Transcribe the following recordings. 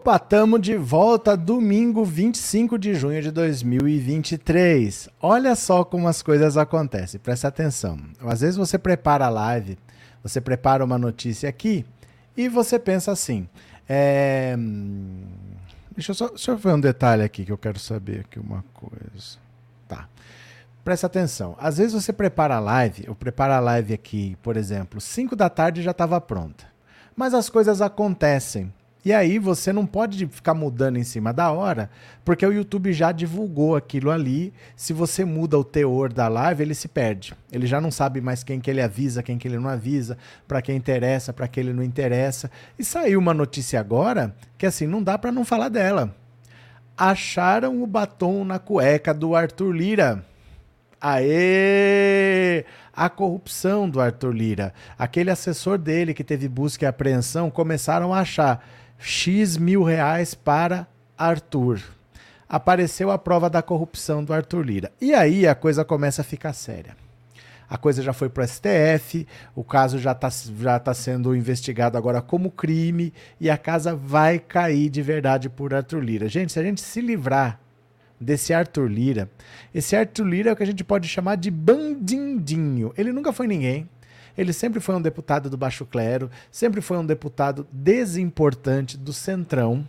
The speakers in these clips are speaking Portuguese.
Opa, tamo de volta domingo 25 de junho de 2023. Olha só como as coisas acontecem, presta atenção. Às vezes você prepara a live, você prepara uma notícia aqui e você pensa assim. É... Deixa, eu só, deixa eu ver um detalhe aqui que eu quero saber aqui uma coisa. Tá. Presta atenção. Às vezes você prepara a live, eu preparo a live aqui, por exemplo, 5 da tarde já estava pronta. Mas as coisas acontecem e aí você não pode ficar mudando em cima da hora, porque o YouTube já divulgou aquilo ali. Se você muda o teor da live, ele se perde. Ele já não sabe mais quem que ele avisa, quem que ele não avisa, para quem interessa, para quem ele não interessa. E saiu uma notícia agora que assim, não dá para não falar dela. Acharam o batom na cueca do Arthur Lira. Aê! A corrupção do Arthur Lira. Aquele assessor dele que teve busca e apreensão começaram a achar X mil reais para Arthur. Apareceu a prova da corrupção do Arthur Lira. E aí a coisa começa a ficar séria. A coisa já foi para o STF, o caso já está já tá sendo investigado agora como crime e a casa vai cair de verdade por Arthur Lira. Gente, se a gente se livrar desse Arthur Lira, esse Arthur Lira é o que a gente pode chamar de bandindinho. Ele nunca foi ninguém. Ele sempre foi um deputado do baixo clero, sempre foi um deputado desimportante do centrão.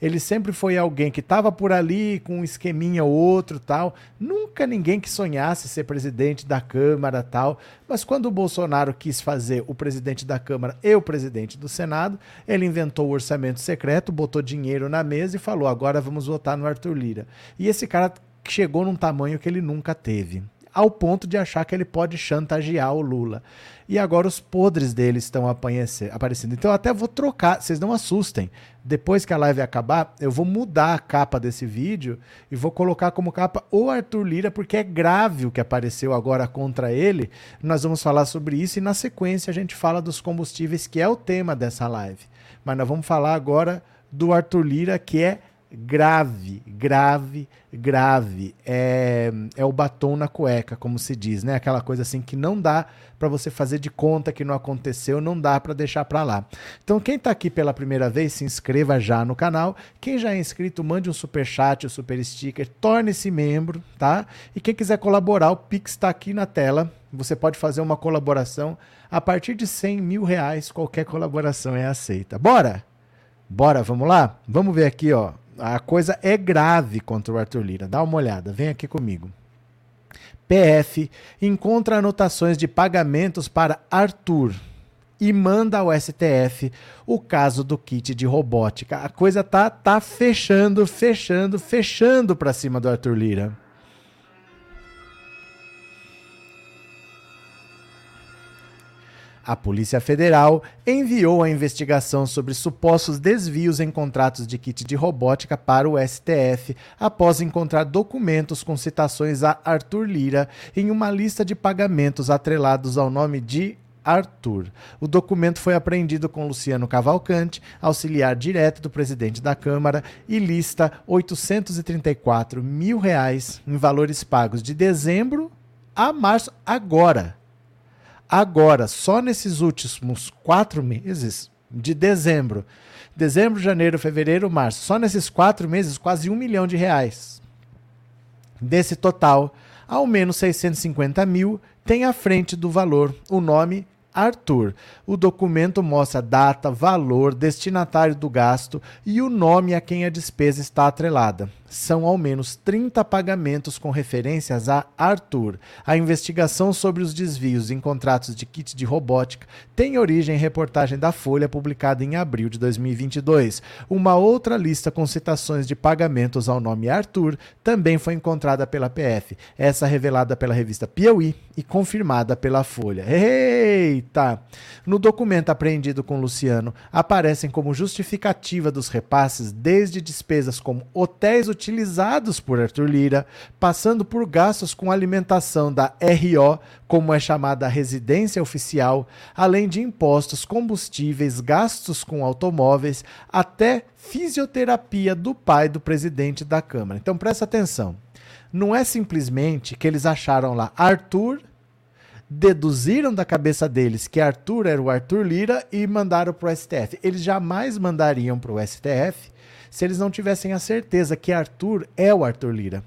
Ele sempre foi alguém que estava por ali com um esqueminha ou outro tal. Nunca ninguém que sonhasse ser presidente da Câmara tal. Mas quando o Bolsonaro quis fazer o presidente da Câmara e o presidente do Senado, ele inventou o orçamento secreto, botou dinheiro na mesa e falou: agora vamos votar no Arthur Lira. E esse cara chegou num tamanho que ele nunca teve ao ponto de achar que ele pode chantagear o Lula. E agora os podres dele estão aparecendo. Então eu até vou trocar, vocês não assustem. Depois que a live acabar, eu vou mudar a capa desse vídeo e vou colocar como capa o Arthur Lira, porque é grave o que apareceu agora contra ele. Nós vamos falar sobre isso e na sequência a gente fala dos combustíveis, que é o tema dessa live. Mas nós vamos falar agora do Arthur Lira, que é grave, grave, grave. É, é o batom na cueca, como se diz, né? Aquela coisa assim que não dá para você fazer de conta que não aconteceu, não dá para deixar para lá. Então, quem está aqui pela primeira vez, se inscreva já no canal. Quem já é inscrito, mande um super chat, um super sticker, torne-se membro, tá? E quem quiser colaborar, o Pix está aqui na tela. Você pode fazer uma colaboração a partir de 100 mil reais. Qualquer colaboração é aceita. Bora? Bora, vamos lá? Vamos ver aqui, ó a coisa é grave contra o Arthur Lira. Dá uma olhada, vem aqui comigo. PF encontra anotações de pagamentos para Arthur e manda ao STF o caso do kit de robótica. A coisa tá tá fechando, fechando, fechando para cima do Arthur Lira. A Polícia Federal enviou a investigação sobre supostos desvios em contratos de kit de robótica para o STF após encontrar documentos com citações a Arthur Lira em uma lista de pagamentos atrelados ao nome de Arthur. O documento foi apreendido com Luciano Cavalcante, auxiliar direto do presidente da Câmara, e lista 834 mil reais em valores pagos de dezembro a março agora Agora, só nesses últimos quatro meses, de dezembro, dezembro, janeiro, fevereiro, março, só nesses quatro meses, quase um milhão de reais. Desse total, ao menos 650 mil tem à frente do valor o nome Arthur. O documento mostra data, valor, destinatário do gasto e o nome a quem a despesa está atrelada são ao menos 30 pagamentos com referências a Arthur. A investigação sobre os desvios em contratos de kit de robótica tem origem em reportagem da Folha publicada em abril de 2022. Uma outra lista com citações de pagamentos ao nome Arthur também foi encontrada pela PF, essa revelada pela revista Piauí e confirmada pela Folha. Eita! No documento apreendido com Luciano, aparecem como justificativa dos repasses desde despesas como hotéis utilizados por Arthur Lira, passando por gastos com alimentação da RO, como é chamada a residência oficial, além de impostos, combustíveis, gastos com automóveis, até fisioterapia do pai do presidente da Câmara. Então presta atenção. Não é simplesmente que eles acharam lá Arthur deduziram da cabeça deles que Arthur era o Arthur Lira e mandaram para o STF. Eles jamais mandariam para o STF se eles não tivessem a certeza que Arthur é o Arthur Lira.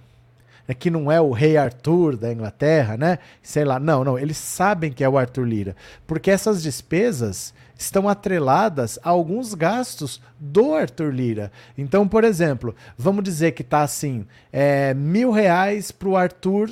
É que não é o rei Arthur da Inglaterra, né? Sei lá. Não, não. Eles sabem que é o Arthur Lira. Porque essas despesas estão atreladas a alguns gastos do Arthur Lira. Então, por exemplo, vamos dizer que está assim: é, mil reais para o Arthur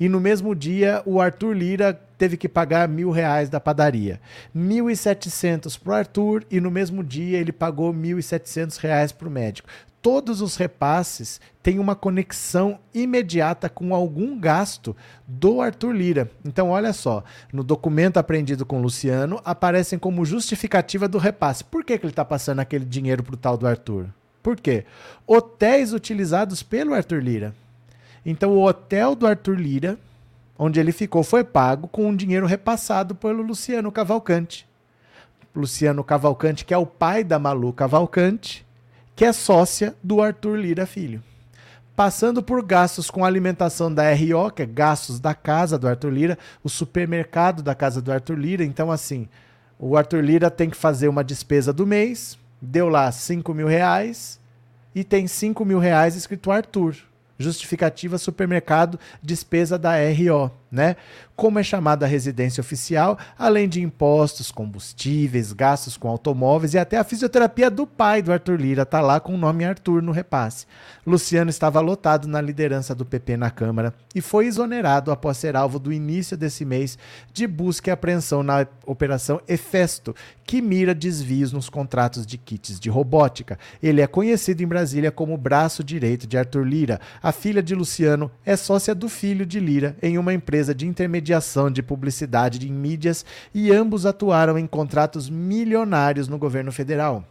e no mesmo dia o Arthur Lira teve que pagar mil reais da padaria. 1.700 para o Arthur e no mesmo dia ele pagou 1.700 reais para o médico. Todos os repasses têm uma conexão imediata com algum gasto do Arthur Lira. Então, olha só, no documento apreendido com Luciano, aparecem como justificativa do repasse. Por que, que ele está passando aquele dinheiro para o tal do Arthur? Por quê? Hotéis utilizados pelo Arthur Lira. Então o hotel do Arthur Lira, onde ele ficou, foi pago com um dinheiro repassado pelo Luciano Cavalcante. Luciano Cavalcante, que é o pai da Malu Cavalcante, que é sócia do Arthur Lira Filho. Passando por gastos com alimentação da RO, que é gastos da casa do Arthur Lira, o supermercado da casa do Arthur Lira. Então, assim, o Arthur Lira tem que fazer uma despesa do mês, deu lá 5 mil reais e tem 5 mil reais escrito Arthur justificativa supermercado, despesa da RO, né? Como é chamada a residência oficial, além de impostos, combustíveis, gastos com automóveis e até a fisioterapia do pai do Arthur Lira tá lá com o nome Arthur no repasse. Luciano estava lotado na liderança do PP na Câmara e foi exonerado após ser alvo do início desse mês de busca e apreensão na Operação Efesto, que mira desvios nos contratos de kits de robótica. Ele é conhecido em Brasília como braço direito de Arthur Lira. A filha de Luciano é sócia do filho de Lira em uma empresa de intermediação de publicidade em mídias e ambos atuaram em contratos milionários no governo federal.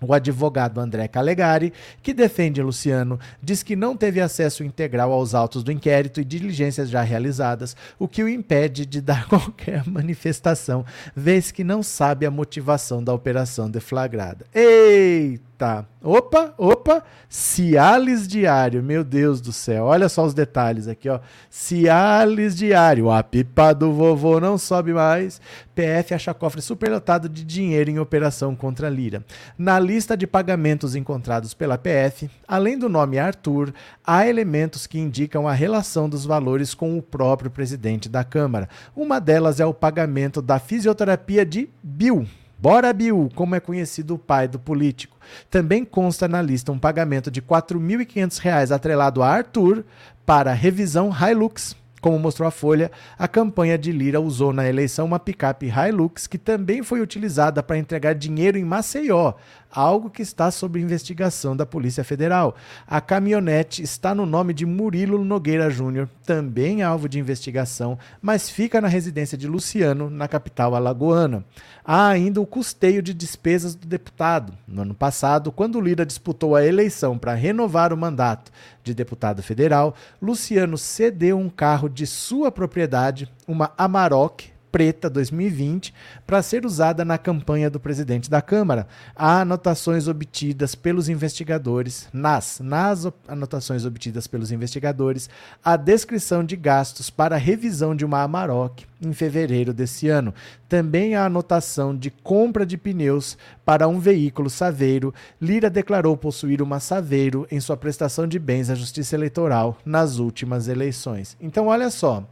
O advogado André Calegari, que defende Luciano, diz que não teve acesso integral aos autos do inquérito e diligências já realizadas, o que o impede de dar qualquer manifestação, vez que não sabe a motivação da operação deflagrada. Eita! Opa, opa, Cialis Diário, meu Deus do céu, olha só os detalhes aqui, ó. Cialis Diário, a pipa do vovô não sobe mais. PF acha cofre superlotado de dinheiro em operação contra Lira. Na lista de pagamentos encontrados pela PF, além do nome Arthur, há elementos que indicam a relação dos valores com o próprio presidente da Câmara. Uma delas é o pagamento da fisioterapia de Bill Bora Bill, como é conhecido o pai do político. Também consta na lista um pagamento de R$ 4.500 atrelado a Arthur para revisão Hilux como mostrou a Folha, a campanha de Lira usou na eleição uma picape Hilux que também foi utilizada para entregar dinheiro em Maceió, algo que está sob investigação da Polícia Federal. A caminhonete está no nome de Murilo Nogueira Júnior, também alvo de investigação, mas fica na residência de Luciano, na capital alagoana. Há ainda o custeio de despesas do deputado. No ano passado, quando Lira disputou a eleição para renovar o mandato de deputado federal, Luciano cedeu um carro de sua propriedade, uma Amarok preta 2020 para ser usada na campanha do presidente da Câmara. Há anotações obtidas pelos investigadores, nas, nas anotações obtidas pelos investigadores, a descrição de gastos para a revisão de uma Amarok em fevereiro desse ano. Também a anotação de compra de pneus para um veículo Saveiro. Lira declarou possuir uma Saveiro em sua prestação de bens à Justiça Eleitoral nas últimas eleições. Então, olha só.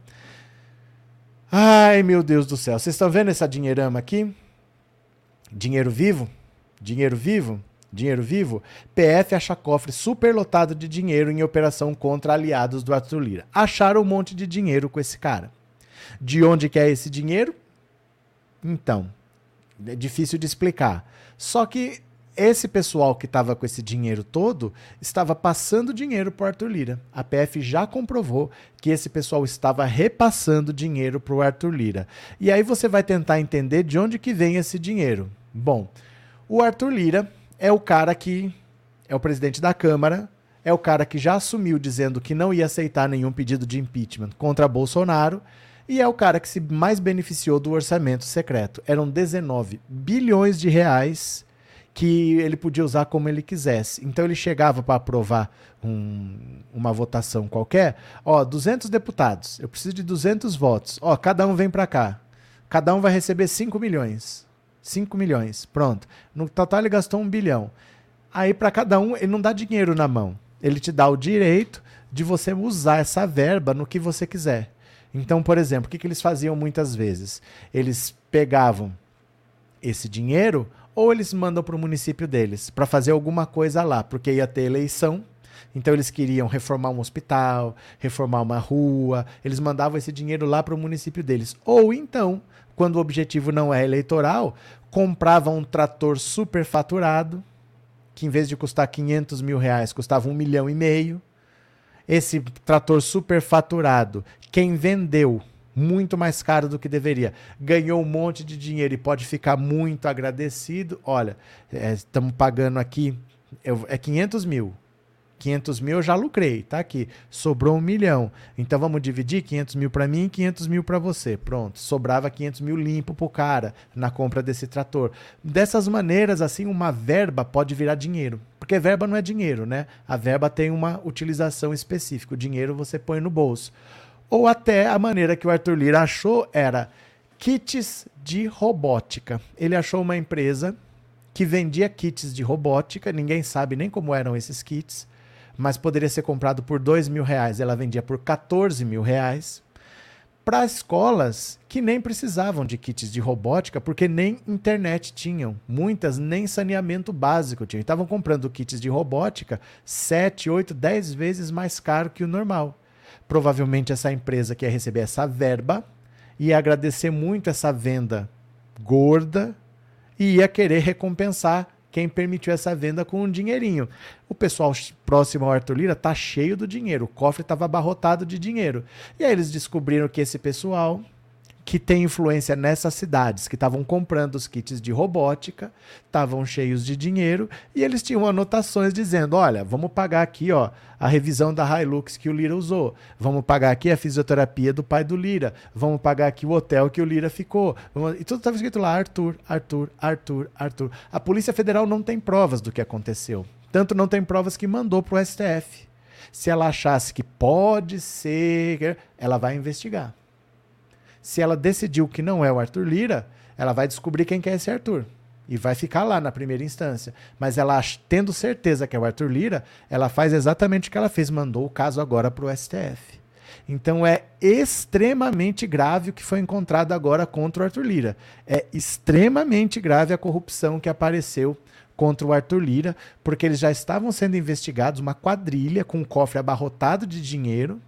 Ai, meu Deus do céu. Vocês estão vendo essa dinheirama aqui? Dinheiro vivo? Dinheiro vivo? Dinheiro vivo? PF acha cofre superlotado de dinheiro em operação contra aliados do Arthur Lira. Acharam um monte de dinheiro com esse cara. De onde que é esse dinheiro? Então, é difícil de explicar. Só que esse pessoal que estava com esse dinheiro todo estava passando dinheiro para o Arthur Lira. A PF já comprovou que esse pessoal estava repassando dinheiro para o Arthur Lira. E aí você vai tentar entender de onde que vem esse dinheiro. Bom, o Arthur Lira é o cara que é o presidente da Câmara, é o cara que já assumiu dizendo que não ia aceitar nenhum pedido de impeachment contra Bolsonaro e é o cara que se mais beneficiou do orçamento secreto. Eram 19 bilhões de reais que ele podia usar como ele quisesse. Então ele chegava para aprovar um, uma votação qualquer, ó, 200 deputados, eu preciso de 200 votos. Ó, cada um vem para cá. Cada um vai receber 5 milhões. 5 milhões, pronto. No total ele gastou um bilhão. Aí para cada um ele não dá dinheiro na mão. Ele te dá o direito de você usar essa verba no que você quiser. Então, por exemplo, o que, que eles faziam muitas vezes? Eles pegavam esse dinheiro ou eles mandam para o município deles para fazer alguma coisa lá, porque ia ter eleição. Então eles queriam reformar um hospital, reformar uma rua, eles mandavam esse dinheiro lá para o município deles. Ou então, quando o objetivo não é eleitoral, compravam um trator superfaturado, que em vez de custar 500 mil reais, custava um milhão e meio. Esse trator superfaturado, quem vendeu muito mais caro do que deveria, ganhou um monte de dinheiro e pode ficar muito agradecido. Olha, estamos é, pagando aqui, eu, é 500 mil. 500 mil eu já lucrei, tá aqui. Sobrou um milhão. Então vamos dividir 500 mil para mim e 500 mil para você. Pronto. Sobrava 500 mil limpo pro cara na compra desse trator. Dessas maneiras, assim, uma verba pode virar dinheiro. Porque verba não é dinheiro, né? A verba tem uma utilização específica. O dinheiro você põe no bolso. Ou até a maneira que o Arthur Lira achou era kits de robótica. Ele achou uma empresa que vendia kits de robótica, ninguém sabe nem como eram esses kits, mas poderia ser comprado por dois mil reais. Ela vendia por 14 mil reais para escolas que nem precisavam de kits de robótica, porque nem internet tinham. Muitas nem saneamento básico tinham. Estavam comprando kits de robótica 7, 8, 10 vezes mais caro que o normal. Provavelmente essa empresa que ia receber essa verba ia agradecer muito essa venda gorda e ia querer recompensar quem permitiu essa venda com um dinheirinho. O pessoal próximo ao Arthur Lira tá cheio do dinheiro, o cofre estava abarrotado de dinheiro. E aí eles descobriram que esse pessoal que tem influência nessas cidades, que estavam comprando os kits de robótica, estavam cheios de dinheiro e eles tinham anotações dizendo: olha, vamos pagar aqui ó, a revisão da Hilux que o Lira usou, vamos pagar aqui a fisioterapia do pai do Lira, vamos pagar aqui o hotel que o Lira ficou. E tudo estava escrito lá: Arthur, Arthur, Arthur, Arthur. A Polícia Federal não tem provas do que aconteceu. Tanto não tem provas que mandou para o STF. Se ela achasse que pode ser, ela vai investigar. Se ela decidiu que não é o Arthur Lira, ela vai descobrir quem que é esse Arthur. E vai ficar lá na primeira instância. Mas ela, tendo certeza que é o Arthur Lira, ela faz exatamente o que ela fez, mandou o caso agora para o STF. Então é extremamente grave o que foi encontrado agora contra o Arthur Lira. É extremamente grave a corrupção que apareceu contra o Arthur Lira, porque eles já estavam sendo investigados, uma quadrilha com um cofre abarrotado de dinheiro,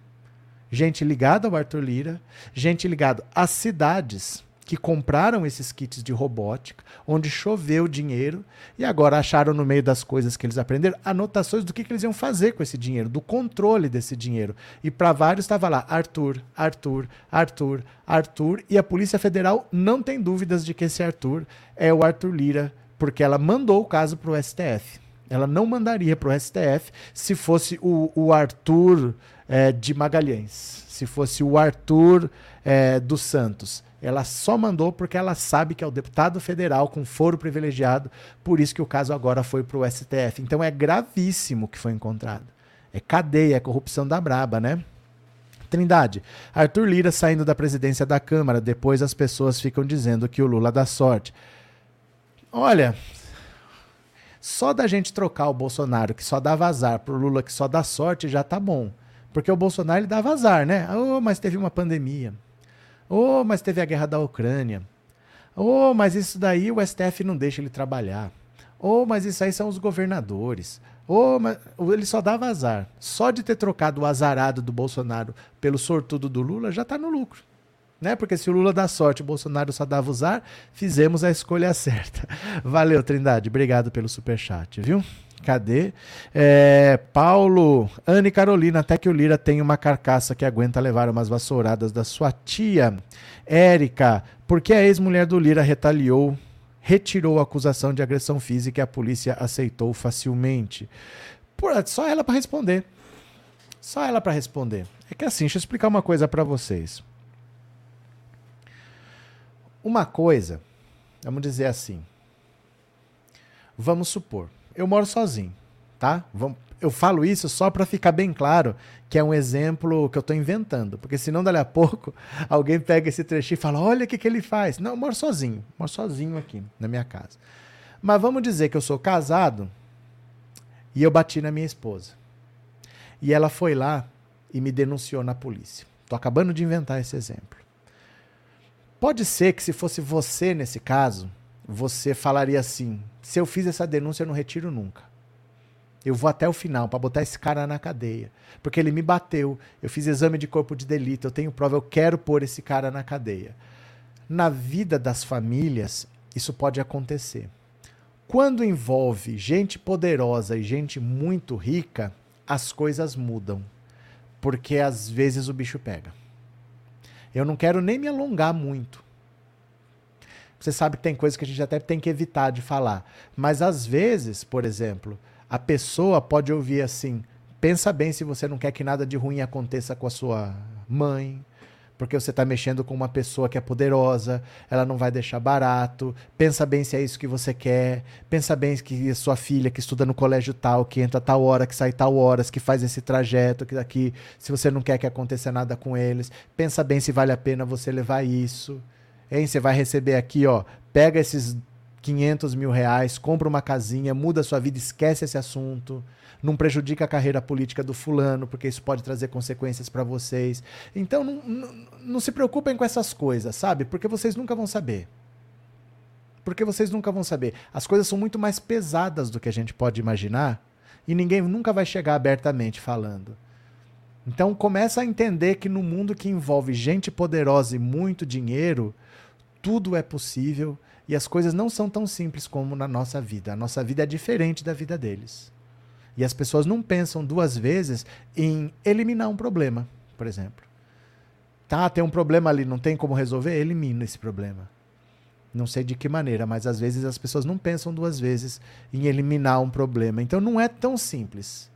gente ligada ao Arthur Lira, gente ligada às cidades que compraram esses kits de robótica, onde choveu dinheiro e agora acharam no meio das coisas que eles aprenderam anotações do que, que eles iam fazer com esse dinheiro, do controle desse dinheiro. E para vários estava lá Arthur, Arthur, Arthur, Arthur, e a Polícia Federal não tem dúvidas de que esse Arthur é o Arthur Lira, porque ela mandou o caso para o STF. Ela não mandaria para o STF se fosse o, o Arthur é, de Magalhães, se fosse o Arthur é, dos Santos. Ela só mandou porque ela sabe que é o deputado federal com foro privilegiado, por isso que o caso agora foi para o STF. Então é gravíssimo que foi encontrado. É cadeia, é corrupção da braba, né? Trindade, Arthur Lira saindo da presidência da Câmara, depois as pessoas ficam dizendo que o Lula dá sorte. Olha, só da gente trocar o Bolsonaro, que só dá vazar, pro Lula, que só dá sorte, já tá bom. Porque o Bolsonaro ele dava azar, né? Oh, mas teve uma pandemia. Oh, mas teve a guerra da Ucrânia. Oh, mas isso daí o STF não deixa ele trabalhar. Oh, mas isso aí são os governadores. Oh, mas ele só dava azar. Só de ter trocado o azarado do Bolsonaro pelo sortudo do Lula já está no lucro. Né? Porque se o Lula dá sorte, o Bolsonaro só dava usar, fizemos a escolha certa. Valeu, Trindade. Obrigado pelo superchat, viu? Cadê? É, Paulo, Anne Carolina, até que o Lira tem uma carcaça que aguenta levar umas vassouradas da sua tia. Érica, por que a ex-mulher do Lira retaliou, retirou a acusação de agressão física e a polícia aceitou facilmente? Por, só ela para responder. Só ela para responder. É que assim, deixa eu explicar uma coisa para vocês. Uma coisa, vamos dizer assim. Vamos supor, eu moro sozinho, tá? Eu falo isso só para ficar bem claro que é um exemplo que eu estou inventando, porque senão dali a pouco alguém pega esse trechinho e fala: olha o que, que ele faz. Não, eu moro sozinho, moro sozinho aqui na minha casa. Mas vamos dizer que eu sou casado e eu bati na minha esposa. E ela foi lá e me denunciou na polícia. Estou acabando de inventar esse exemplo. Pode ser que se fosse você nesse caso, você falaria assim: se eu fiz essa denúncia, eu não retiro nunca. Eu vou até o final para botar esse cara na cadeia. Porque ele me bateu, eu fiz exame de corpo de delito, eu tenho prova, eu quero pôr esse cara na cadeia. Na vida das famílias, isso pode acontecer. Quando envolve gente poderosa e gente muito rica, as coisas mudam. Porque às vezes o bicho pega. Eu não quero nem me alongar muito. Você sabe que tem coisas que a gente até tem que evitar de falar. Mas às vezes, por exemplo, a pessoa pode ouvir assim: pensa bem se você não quer que nada de ruim aconteça com a sua mãe, porque você está mexendo com uma pessoa que é poderosa, ela não vai deixar barato. Pensa bem se é isso que você quer. Pensa bem que sua filha que estuda no colégio tal, que entra tal hora, que sai tal horas, que faz esse trajeto, que daqui, se você não quer que aconteça nada com eles. Pensa bem se vale a pena você levar isso. Hein? Você vai receber aqui, ó. Pega esses 500 mil reais, compra uma casinha, muda a sua vida, esquece esse assunto. Não prejudica a carreira política do fulano, porque isso pode trazer consequências para vocês. Então, não, não, não se preocupem com essas coisas, sabe? Porque vocês nunca vão saber. Porque vocês nunca vão saber. As coisas são muito mais pesadas do que a gente pode imaginar e ninguém nunca vai chegar abertamente falando. Então começa a entender que no mundo que envolve gente poderosa e muito dinheiro, tudo é possível e as coisas não são tão simples como na nossa vida. A nossa vida é diferente da vida deles. E as pessoas não pensam duas vezes em eliminar um problema, por exemplo. Tá, tem um problema ali, não tem como resolver? Elimina esse problema. Não sei de que maneira, mas às vezes as pessoas não pensam duas vezes em eliminar um problema. Então não é tão simples.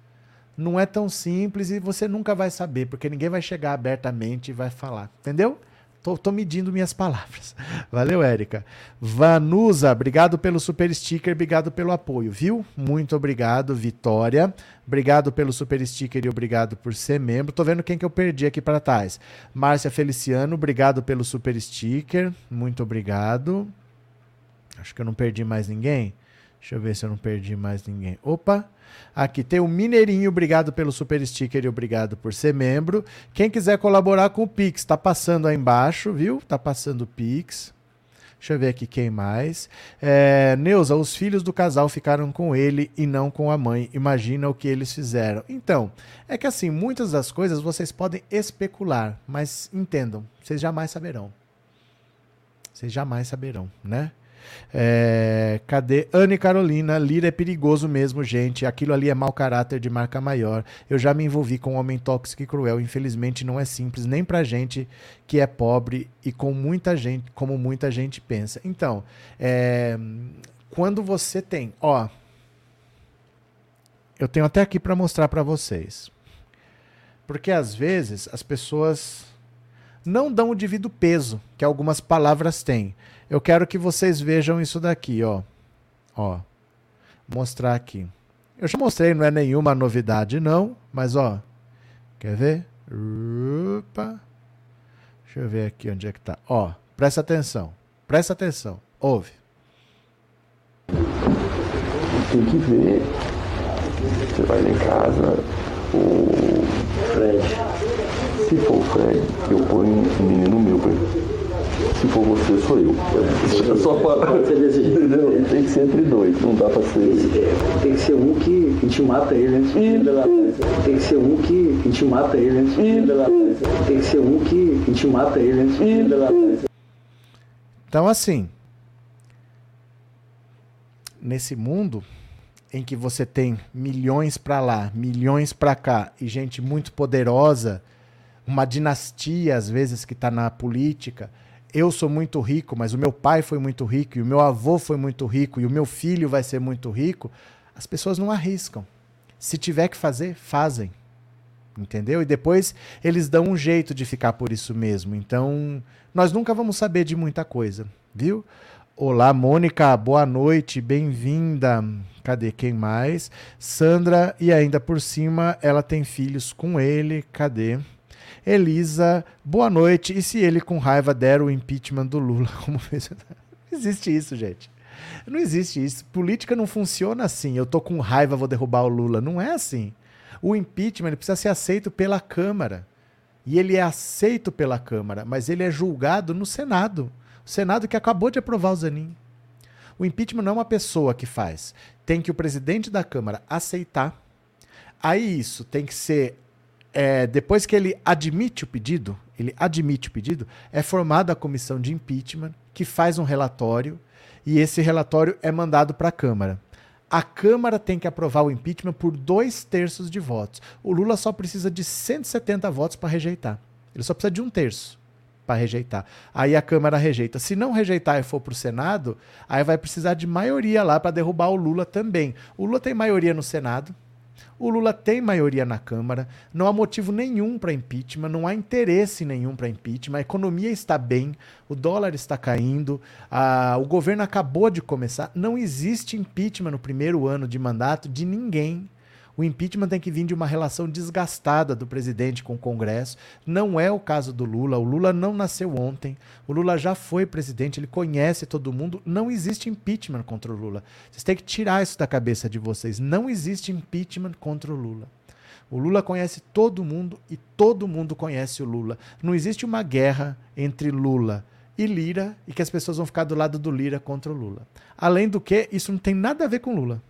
Não é tão simples e você nunca vai saber, porque ninguém vai chegar abertamente e vai falar. Entendeu? Tô, tô, medindo minhas palavras. Valeu, Érica. Vanusa, obrigado pelo super sticker, obrigado pelo apoio, viu? Muito obrigado, Vitória. Obrigado pelo super sticker e obrigado por ser membro. Tô vendo quem que eu perdi aqui para trás. Márcia Feliciano, obrigado pelo super sticker. Muito obrigado. Acho que eu não perdi mais ninguém. Deixa eu ver se eu não perdi mais ninguém. Opa! Aqui tem o Mineirinho, obrigado pelo super sticker e obrigado por ser membro. Quem quiser colaborar com o Pix, tá passando aí embaixo, viu? Tá passando o Pix. Deixa eu ver aqui quem mais. É, Neuza, os filhos do casal ficaram com ele e não com a mãe. Imagina o que eles fizeram. Então, é que assim, muitas das coisas vocês podem especular, mas entendam, vocês jamais saberão. Vocês jamais saberão, né? É, cadê? Anne Carolina, Lira é perigoso mesmo, gente. Aquilo ali é mau caráter de marca maior. Eu já me envolvi com um homem tóxico e cruel. Infelizmente não é simples nem pra gente que é pobre e com muita gente, como muita gente pensa. Então, é, quando você tem, ó, eu tenho até aqui para mostrar para vocês. Porque às vezes as pessoas não dão o devido peso que algumas palavras têm. Eu quero que vocês vejam isso daqui, ó. Ó. Mostrar aqui. Eu já mostrei, não é nenhuma novidade não, mas ó. Quer ver? Opa. Deixa eu ver aqui onde é que tá. Ó, presta atenção. Presta atenção. Ouve. Tem que ver. Você vai lá em casa, o Fred. Se for o Fred, eu ponho um menino meu pra ele. Se for você, sou eu. É só para. Pode ser desse jeito. Entendeu? Tem que ser entre dois, não dá pra ser. Tem que ser um que a gente mata ele antes de delatar. Tem que ser um que a gente mata ele antes de. Tem que ser um que a gente mata ele antes de. Então, assim, nesse mundo em que você tem milhões para lá, milhões para cá e gente muito poderosa, uma dinastia às vezes que está na política. Eu sou muito rico, mas o meu pai foi muito rico e o meu avô foi muito rico e o meu filho vai ser muito rico. As pessoas não arriscam. Se tiver que fazer, fazem. Entendeu? E depois eles dão um jeito de ficar por isso mesmo. Então, nós nunca vamos saber de muita coisa, viu? Olá, Mônica, boa noite, bem-vinda. Cadê quem mais? Sandra, e ainda por cima, ela tem filhos com ele. Cadê? Elisa, boa noite. E se ele com raiva der o impeachment do Lula? Como fez? Não existe isso, gente. Não existe isso. Política não funciona assim. Eu tô com raiva, vou derrubar o Lula. Não é assim. O impeachment precisa ser aceito pela Câmara. E ele é aceito pela Câmara, mas ele é julgado no Senado. O Senado que acabou de aprovar o Zanin. O impeachment não é uma pessoa que faz. Tem que o presidente da Câmara aceitar. Aí isso tem que ser. É, depois que ele admite o pedido, ele admite o pedido, é formada a comissão de impeachment que faz um relatório e esse relatório é mandado para a Câmara. A Câmara tem que aprovar o impeachment por dois terços de votos. O Lula só precisa de 170 votos para rejeitar. Ele só precisa de um terço para rejeitar. Aí a Câmara rejeita. Se não rejeitar e for para o Senado, aí vai precisar de maioria lá para derrubar o Lula também. O Lula tem maioria no Senado. O Lula tem maioria na Câmara, não há motivo nenhum para impeachment, não há interesse nenhum para impeachment, a economia está bem, o dólar está caindo, a- o governo acabou de começar, não existe impeachment no primeiro ano de mandato de ninguém. O impeachment tem que vir de uma relação desgastada do presidente com o Congresso. Não é o caso do Lula. O Lula não nasceu ontem. O Lula já foi presidente, ele conhece todo mundo. Não existe impeachment contra o Lula. Vocês têm que tirar isso da cabeça de vocês. Não existe impeachment contra o Lula. O Lula conhece todo mundo e todo mundo conhece o Lula. Não existe uma guerra entre Lula e Lira e que as pessoas vão ficar do lado do Lira contra o Lula. Além do que, isso não tem nada a ver com Lula.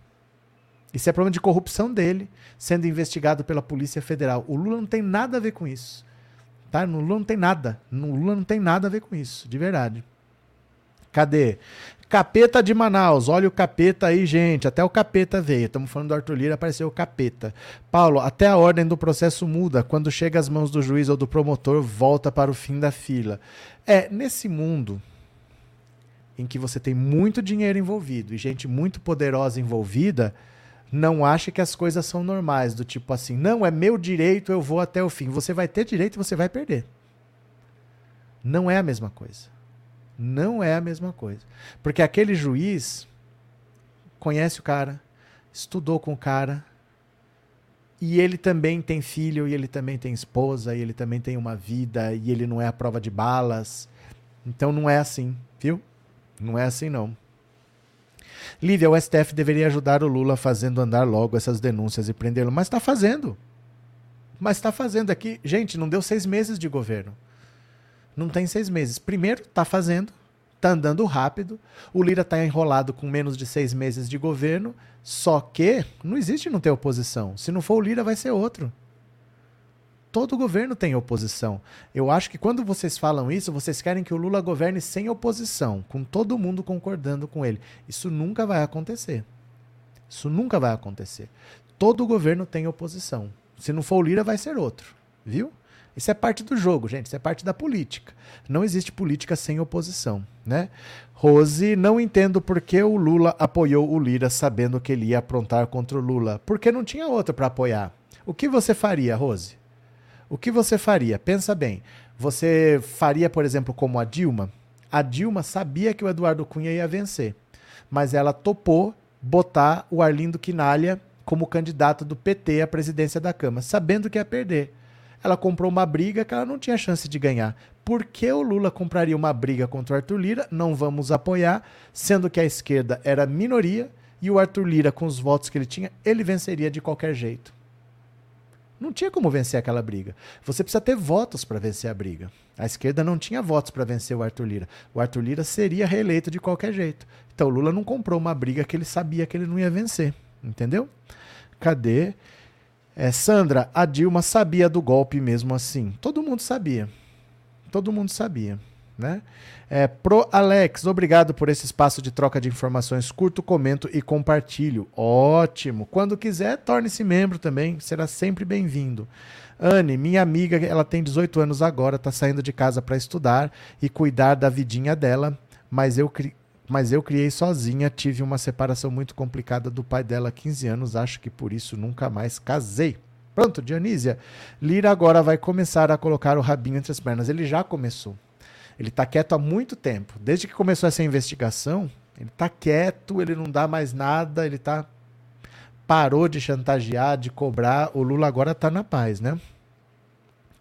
Isso é problema de corrupção dele, sendo investigado pela Polícia Federal. O Lula não tem nada a ver com isso. Tá? No Lula não tem nada. No Lula não tem nada a ver com isso, de verdade. Cadê? Capeta de Manaus. Olha o capeta aí, gente. Até o capeta veio. Estamos falando do Arthur Lira, apareceu o capeta. Paulo, até a ordem do processo muda. Quando chega às mãos do juiz ou do promotor, volta para o fim da fila. É, nesse mundo em que você tem muito dinheiro envolvido e gente muito poderosa envolvida, não ache que as coisas são normais, do tipo assim, não, é meu direito, eu vou até o fim. Você vai ter direito e você vai perder. Não é a mesma coisa. Não é a mesma coisa. Porque aquele juiz conhece o cara, estudou com o cara, e ele também tem filho, e ele também tem esposa, e ele também tem uma vida, e ele não é a prova de balas. Então não é assim, viu? Não é assim não. Lívia, o STF deveria ajudar o Lula fazendo andar logo essas denúncias e prendê-lo. Mas está fazendo. Mas está fazendo aqui. Gente, não deu seis meses de governo. Não tem seis meses. Primeiro, está fazendo. Está andando rápido. O Lira está enrolado com menos de seis meses de governo. Só que não existe não ter oposição. Se não for o Lira, vai ser outro. Todo governo tem oposição. Eu acho que quando vocês falam isso, vocês querem que o Lula governe sem oposição, com todo mundo concordando com ele. Isso nunca vai acontecer. Isso nunca vai acontecer. Todo governo tem oposição. Se não for o Lira, vai ser outro. Viu? Isso é parte do jogo, gente. Isso é parte da política. Não existe política sem oposição, né? Rose, não entendo por que o Lula apoiou o Lira sabendo que ele ia aprontar contra o Lula. Porque não tinha outro para apoiar. O que você faria, Rose? O que você faria? Pensa bem. Você faria, por exemplo, como a Dilma? A Dilma sabia que o Eduardo Cunha ia vencer, mas ela topou botar o Arlindo Quinalha como candidato do PT à presidência da Câmara, sabendo que ia perder. Ela comprou uma briga que ela não tinha chance de ganhar. Por que o Lula compraria uma briga contra o Arthur Lira? Não vamos apoiar, sendo que a esquerda era minoria e o Arthur Lira, com os votos que ele tinha, ele venceria de qualquer jeito. Não tinha como vencer aquela briga. Você precisa ter votos para vencer a briga. A esquerda não tinha votos para vencer o Arthur Lira. O Arthur Lira seria reeleito de qualquer jeito. Então o Lula não comprou uma briga que ele sabia que ele não ia vencer. Entendeu? Cadê? É, Sandra, a Dilma sabia do golpe mesmo assim. Todo mundo sabia. Todo mundo sabia. Né? É, Pro Alex, obrigado por esse espaço de troca de informações. Curto, comento e compartilho. Ótimo. Quando quiser, torne-se membro também. Será sempre bem-vindo. Anne, minha amiga, ela tem 18 anos agora, está saindo de casa para estudar e cuidar da vidinha dela, mas eu, mas eu criei sozinha, tive uma separação muito complicada do pai dela há 15 anos, acho que por isso nunca mais casei. Pronto, Dionísia. Lira agora vai começar a colocar o rabinho entre as pernas. Ele já começou. Ele está quieto há muito tempo. Desde que começou essa investigação, ele está quieto, ele não dá mais nada, ele tá parou de chantagear, de cobrar. O Lula agora está na paz, né?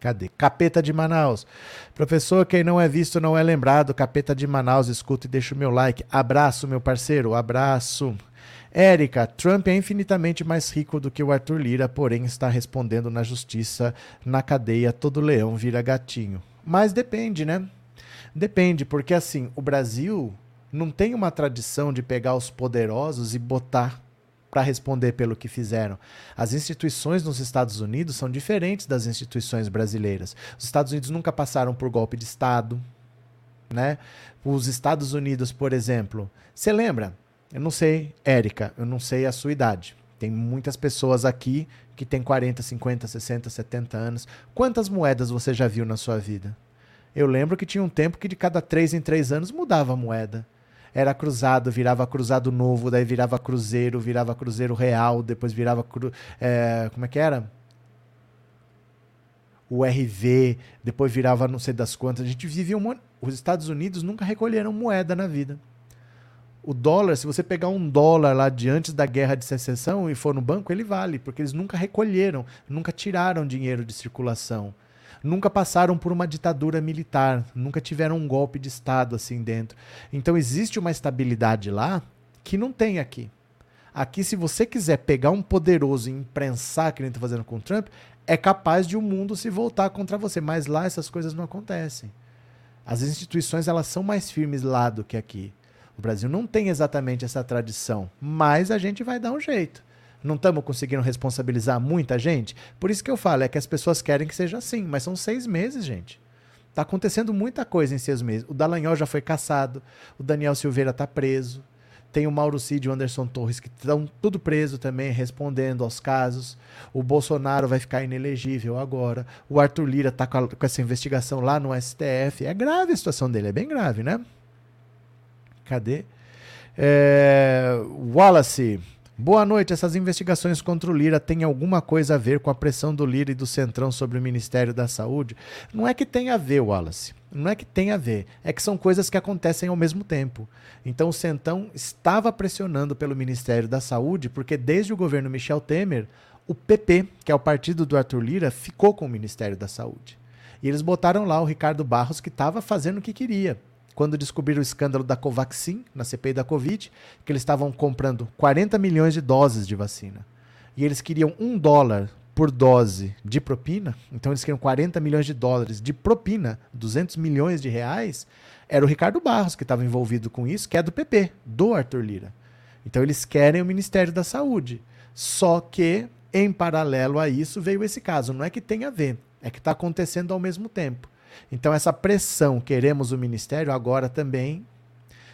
Cadê? Capeta de Manaus. Professor, quem não é visto não é lembrado. Capeta de Manaus, escuta e deixa o meu like. Abraço, meu parceiro. Abraço. Érica, Trump é infinitamente mais rico do que o Arthur Lira, porém está respondendo na justiça, na cadeia, todo leão vira gatinho. Mas depende, né? Depende, porque assim, o Brasil não tem uma tradição de pegar os poderosos e botar para responder pelo que fizeram. As instituições nos Estados Unidos são diferentes das instituições brasileiras. Os Estados Unidos nunca passaram por golpe de Estado. Né? Os Estados Unidos, por exemplo, você lembra? Eu não sei, Érica, eu não sei a sua idade. Tem muitas pessoas aqui que têm 40, 50, 60, 70 anos. Quantas moedas você já viu na sua vida? Eu lembro que tinha um tempo que de cada três em três anos mudava a moeda. Era cruzado, virava cruzado novo, daí virava cruzeiro, virava cruzeiro real, depois virava. Cru, é, como é que era? O RV, depois virava não sei das quantas. A gente vivia um. Os Estados Unidos nunca recolheram moeda na vida. O dólar, se você pegar um dólar lá de antes da guerra de secessão e for no banco, ele vale, porque eles nunca recolheram, nunca tiraram dinheiro de circulação nunca passaram por uma ditadura militar, nunca tiveram um golpe de Estado assim dentro. Então existe uma estabilidade lá que não tem aqui. Aqui, se você quiser pegar um poderoso e imprensar, que ele está fazendo com o Trump, é capaz de o um mundo se voltar contra você. Mas lá essas coisas não acontecem. As instituições elas são mais firmes lá do que aqui. O Brasil não tem exatamente essa tradição, mas a gente vai dar um jeito. Não estamos conseguindo responsabilizar muita gente? Por isso que eu falo, é que as pessoas querem que seja assim, mas são seis meses, gente. Tá acontecendo muita coisa em seis meses. O Dallagnol já foi caçado, o Daniel Silveira tá preso, tem o Mauro Cid e o Anderson Torres que estão tudo preso também, respondendo aos casos. O Bolsonaro vai ficar inelegível agora. O Arthur Lira tá com, com essa investigação lá no STF. É grave a situação dele, é bem grave, né? Cadê? É, Wallace. Boa noite. Essas investigações contra o Lira têm alguma coisa a ver com a pressão do Lira e do Centrão sobre o Ministério da Saúde? Não é que tem a ver, Wallace. Não é que tem a ver. É que são coisas que acontecem ao mesmo tempo. Então o Centrão estava pressionando pelo Ministério da Saúde, porque desde o governo Michel Temer, o PP, que é o partido do Arthur Lira, ficou com o Ministério da Saúde. E eles botaram lá o Ricardo Barros, que estava fazendo o que queria quando descobriram o escândalo da Covaxin, na CPI da Covid, que eles estavam comprando 40 milhões de doses de vacina. E eles queriam um dólar por dose de propina, então eles queriam 40 milhões de dólares de propina, 200 milhões de reais, era o Ricardo Barros que estava envolvido com isso, que é do PP, do Arthur Lira. Então eles querem o Ministério da Saúde. Só que, em paralelo a isso, veio esse caso. Não é que tem a ver, é que está acontecendo ao mesmo tempo. Então, essa pressão, queremos o ministério, agora também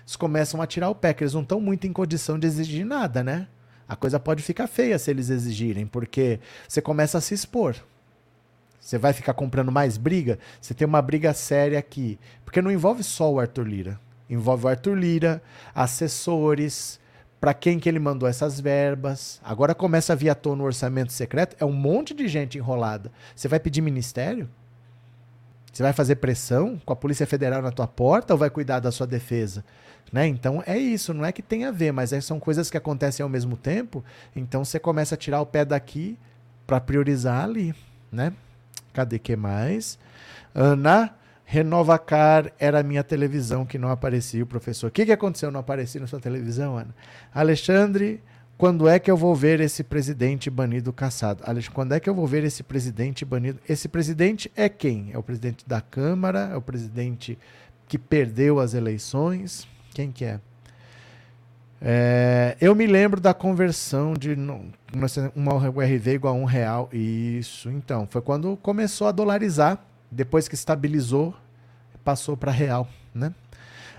eles começam a tirar o pé, que eles não estão muito em condição de exigir nada, né? A coisa pode ficar feia se eles exigirem, porque você começa a se expor. Você vai ficar comprando mais briga? Você tem uma briga séria aqui. Porque não envolve só o Arthur Lira. Envolve o Arthur Lira, assessores, para quem que ele mandou essas verbas. Agora começa a vir à tona o orçamento secreto. É um monte de gente enrolada. Você vai pedir ministério? Você vai fazer pressão com a Polícia Federal na tua porta ou vai cuidar da sua defesa? Né? Então é isso, não é que tem a ver, mas é, são coisas que acontecem ao mesmo tempo. Então você começa a tirar o pé daqui para priorizar ali, né? Cadê que mais? Ana Renovacar era a minha televisão que não aparecia o professor. O que, que aconteceu? Não aparecia na sua televisão, Ana? Alexandre Quando é que eu vou ver esse presidente banido caçado? Alex, quando é que eu vou ver esse presidente banido? Esse presidente é quem? É o presidente da Câmara? É o presidente que perdeu as eleições? Quem que é? É, eu me lembro da conversão de uma URV igual a um real. Isso, então. Foi quando começou a dolarizar. Depois que estabilizou, passou para real, né?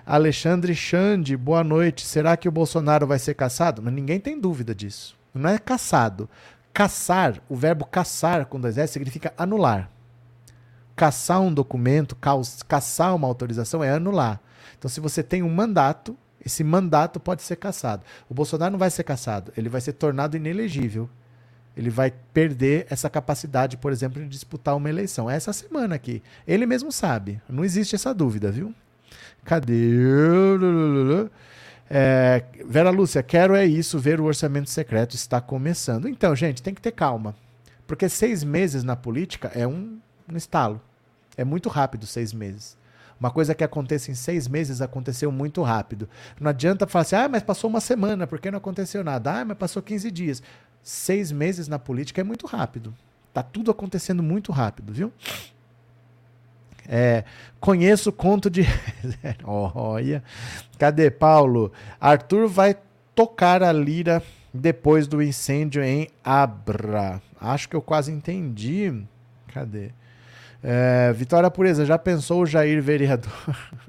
Alexandre Xande, boa noite. Será que o Bolsonaro vai ser caçado? Mas ninguém tem dúvida disso. Não é caçado. Caçar, o verbo caçar com dois S significa anular. Caçar um documento, caçar uma autorização é anular. Então, se você tem um mandato, esse mandato pode ser caçado. O Bolsonaro não vai ser caçado, ele vai ser tornado inelegível. Ele vai perder essa capacidade, por exemplo, de disputar uma eleição. É essa semana aqui. Ele mesmo sabe. Não existe essa dúvida, viu? Cadê? É, Vera Lúcia, quero é isso, ver o orçamento secreto está começando. Então, gente, tem que ter calma. Porque seis meses na política é um, um estalo. É muito rápido seis meses. Uma coisa que aconteça em seis meses aconteceu muito rápido. Não adianta falar assim, ah, mas passou uma semana, por que não aconteceu nada? Ah, mas passou 15 dias. Seis meses na política é muito rápido. Tá tudo acontecendo muito rápido, viu? É, conheço o conto de. Olha. Cadê Paulo? Arthur vai tocar a lira depois do incêndio em Abra. Acho que eu quase entendi. Cadê? É, Vitória Pureza, já pensou o Jair vereador?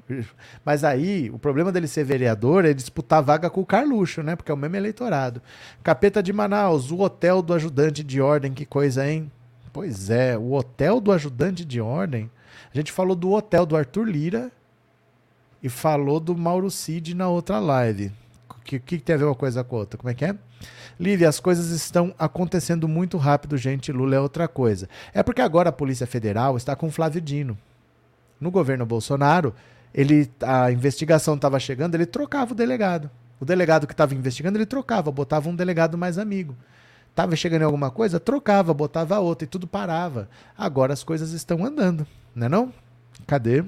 Mas aí, o problema dele ser vereador é disputar vaga com o Carluxo, né? Porque é o mesmo eleitorado. Capeta de Manaus, o hotel do ajudante de ordem, que coisa, hein? Pois é, o hotel do ajudante de ordem. A gente falou do hotel do Arthur Lira e falou do Mauro Cid na outra live. O que, que tem a ver uma coisa com a outra? Como é que é? Lívia, as coisas estão acontecendo muito rápido, gente. Lula é outra coisa. É porque agora a Polícia Federal está com Flávio Dino. No governo Bolsonaro, ele, a investigação estava chegando, ele trocava o delegado. O delegado que estava investigando, ele trocava, botava um delegado mais amigo. Estava chegando em alguma coisa, trocava, botava outra e tudo parava. Agora as coisas estão andando, não é não? Cadê?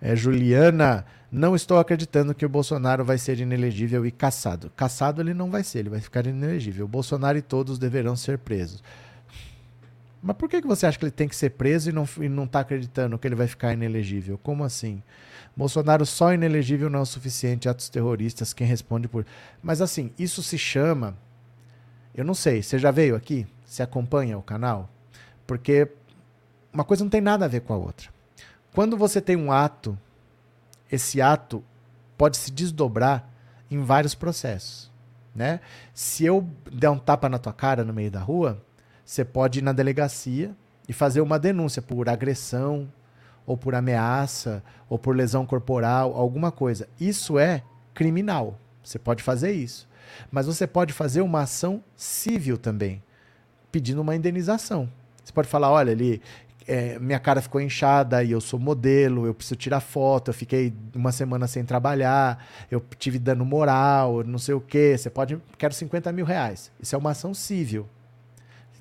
É, Juliana, não estou acreditando que o Bolsonaro vai ser inelegível e caçado. Caçado ele não vai ser, ele vai ficar inelegível. O Bolsonaro e todos deverão ser presos. Mas por que, que você acha que ele tem que ser preso e não está não tá acreditando que ele vai ficar inelegível? Como assim? Bolsonaro só inelegível não é o suficiente, atos terroristas, quem responde por. Mas assim, isso se chama. Eu não sei, você já veio aqui? Você acompanha o canal? Porque uma coisa não tem nada a ver com a outra. Quando você tem um ato, esse ato pode se desdobrar em vários processos. Né? Se eu der um tapa na tua cara no meio da rua, você pode ir na delegacia e fazer uma denúncia por agressão, ou por ameaça, ou por lesão corporal, alguma coisa. Isso é criminal. Você pode fazer isso. Mas você pode fazer uma ação civil também, pedindo uma indenização. Você pode falar: olha, ali, é, minha cara ficou inchada e eu sou modelo, eu preciso tirar foto, eu fiquei uma semana sem trabalhar, eu tive dano moral, não sei o quê. Você pode. Quero 50 mil reais. Isso é uma ação civil.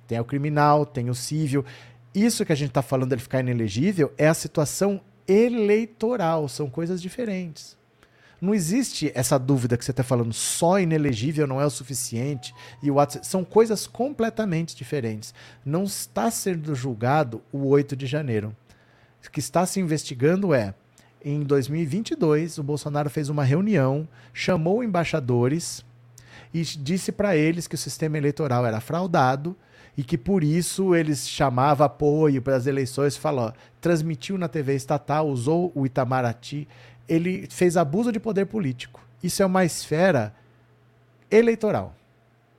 Tem o criminal, tem o civil. Isso que a gente está falando dele ficar inelegível é a situação eleitoral, são coisas diferentes. Não existe essa dúvida que você está falando, só inelegível não é o suficiente e o são coisas completamente diferentes. Não está sendo julgado o 8 de janeiro. O que está se investigando é em 2022, o Bolsonaro fez uma reunião, chamou embaixadores e disse para eles que o sistema eleitoral era fraudado e que por isso eles chamavam apoio para as eleições, falou, transmitiu na TV estatal, usou o Itamaraty, ele fez abuso de poder político. Isso é uma esfera eleitoral.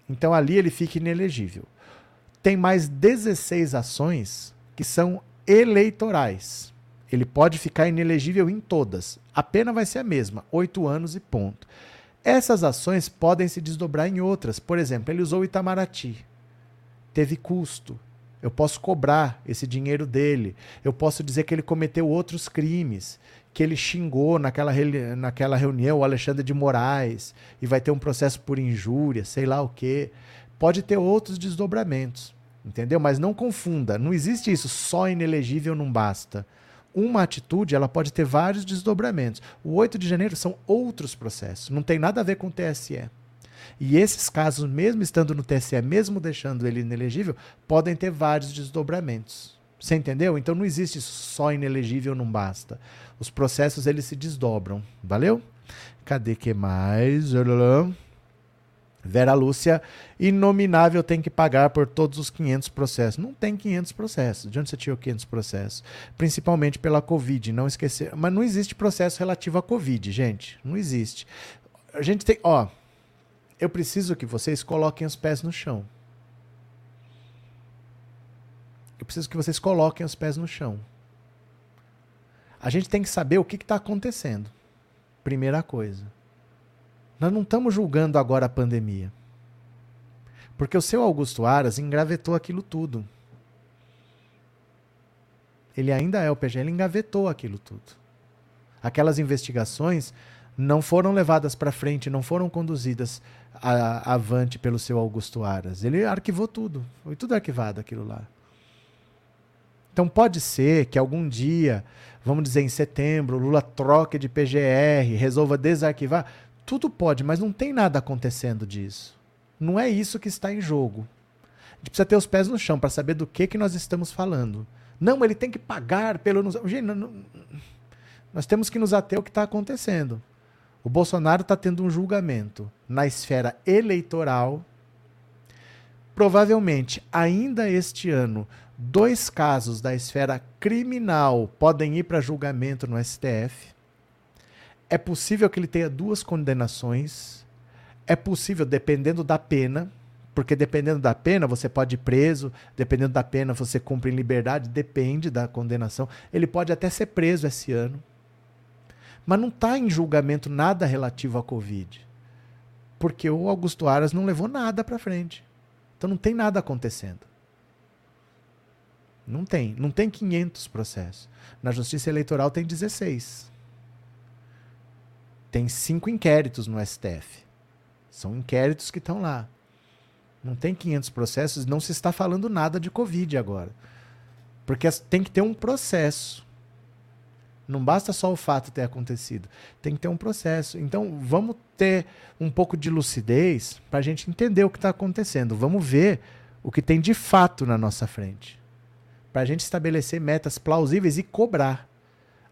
Então ali ele fica inelegível. Tem mais 16 ações que são eleitorais. Ele pode ficar inelegível em todas. A pena vai ser a mesma, oito anos e ponto. Essas ações podem se desdobrar em outras. Por exemplo, ele usou Itamaraty teve custo. Eu posso cobrar esse dinheiro dele. Eu posso dizer que ele cometeu outros crimes, que ele xingou naquela, naquela reunião o Alexandre de Moraes e vai ter um processo por injúria, sei lá o quê. Pode ter outros desdobramentos, entendeu? Mas não confunda, não existe isso, só inelegível não basta. Uma atitude, ela pode ter vários desdobramentos. O 8 de janeiro são outros processos, não tem nada a ver com o TSE. E esses casos, mesmo estando no TSE, mesmo deixando ele inelegível, podem ter vários desdobramentos. Você entendeu? Então não existe só inelegível, não basta. Os processos eles se desdobram. Valeu? Cadê que mais? Vera Lúcia, inominável tem que pagar por todos os 500 processos. Não tem 500 processos. De onde você tirou 500 processos? Principalmente pela Covid, não esquecer. Mas não existe processo relativo à Covid, gente. Não existe. A gente tem. Ó, eu preciso que vocês coloquem os pés no chão. Eu preciso que vocês coloquem os pés no chão. A gente tem que saber o que está acontecendo. Primeira coisa. Nós não estamos julgando agora a pandemia. Porque o seu Augusto Aras engravetou aquilo tudo. Ele ainda é o PG, ele engavetou aquilo tudo. Aquelas investigações não foram levadas para frente, não foram conduzidas a, avante pelo seu Augusto Aras. Ele arquivou tudo. Foi tudo arquivado aquilo lá. Então pode ser que algum dia, vamos dizer em setembro, Lula troque de PGR, resolva desarquivar. Tudo pode, mas não tem nada acontecendo disso. Não é isso que está em jogo. A gente precisa ter os pés no chão para saber do que, que nós estamos falando. Não, ele tem que pagar pelo. Gente, não, nós temos que nos ater ao que está acontecendo. O Bolsonaro está tendo um julgamento na esfera eleitoral. Provavelmente, ainda este ano, dois casos da esfera criminal podem ir para julgamento no STF. É possível que ele tenha duas condenações. É possível, dependendo da pena, porque dependendo da pena, você pode ir preso, dependendo da pena, você cumpre em liberdade, depende da condenação. Ele pode até ser preso esse ano. Mas não está em julgamento nada relativo à Covid. Porque o Augusto Aras não levou nada para frente. Então não tem nada acontecendo. Não tem. Não tem 500 processos. Na Justiça Eleitoral tem 16. Tem cinco inquéritos no STF. São inquéritos que estão lá. Não tem 500 processos, não se está falando nada de Covid agora. Porque tem que ter um processo. Não basta só o fato ter acontecido. Tem que ter um processo. Então, vamos ter um pouco de lucidez para a gente entender o que está acontecendo. Vamos ver o que tem de fato na nossa frente. Para a gente estabelecer metas plausíveis e cobrar.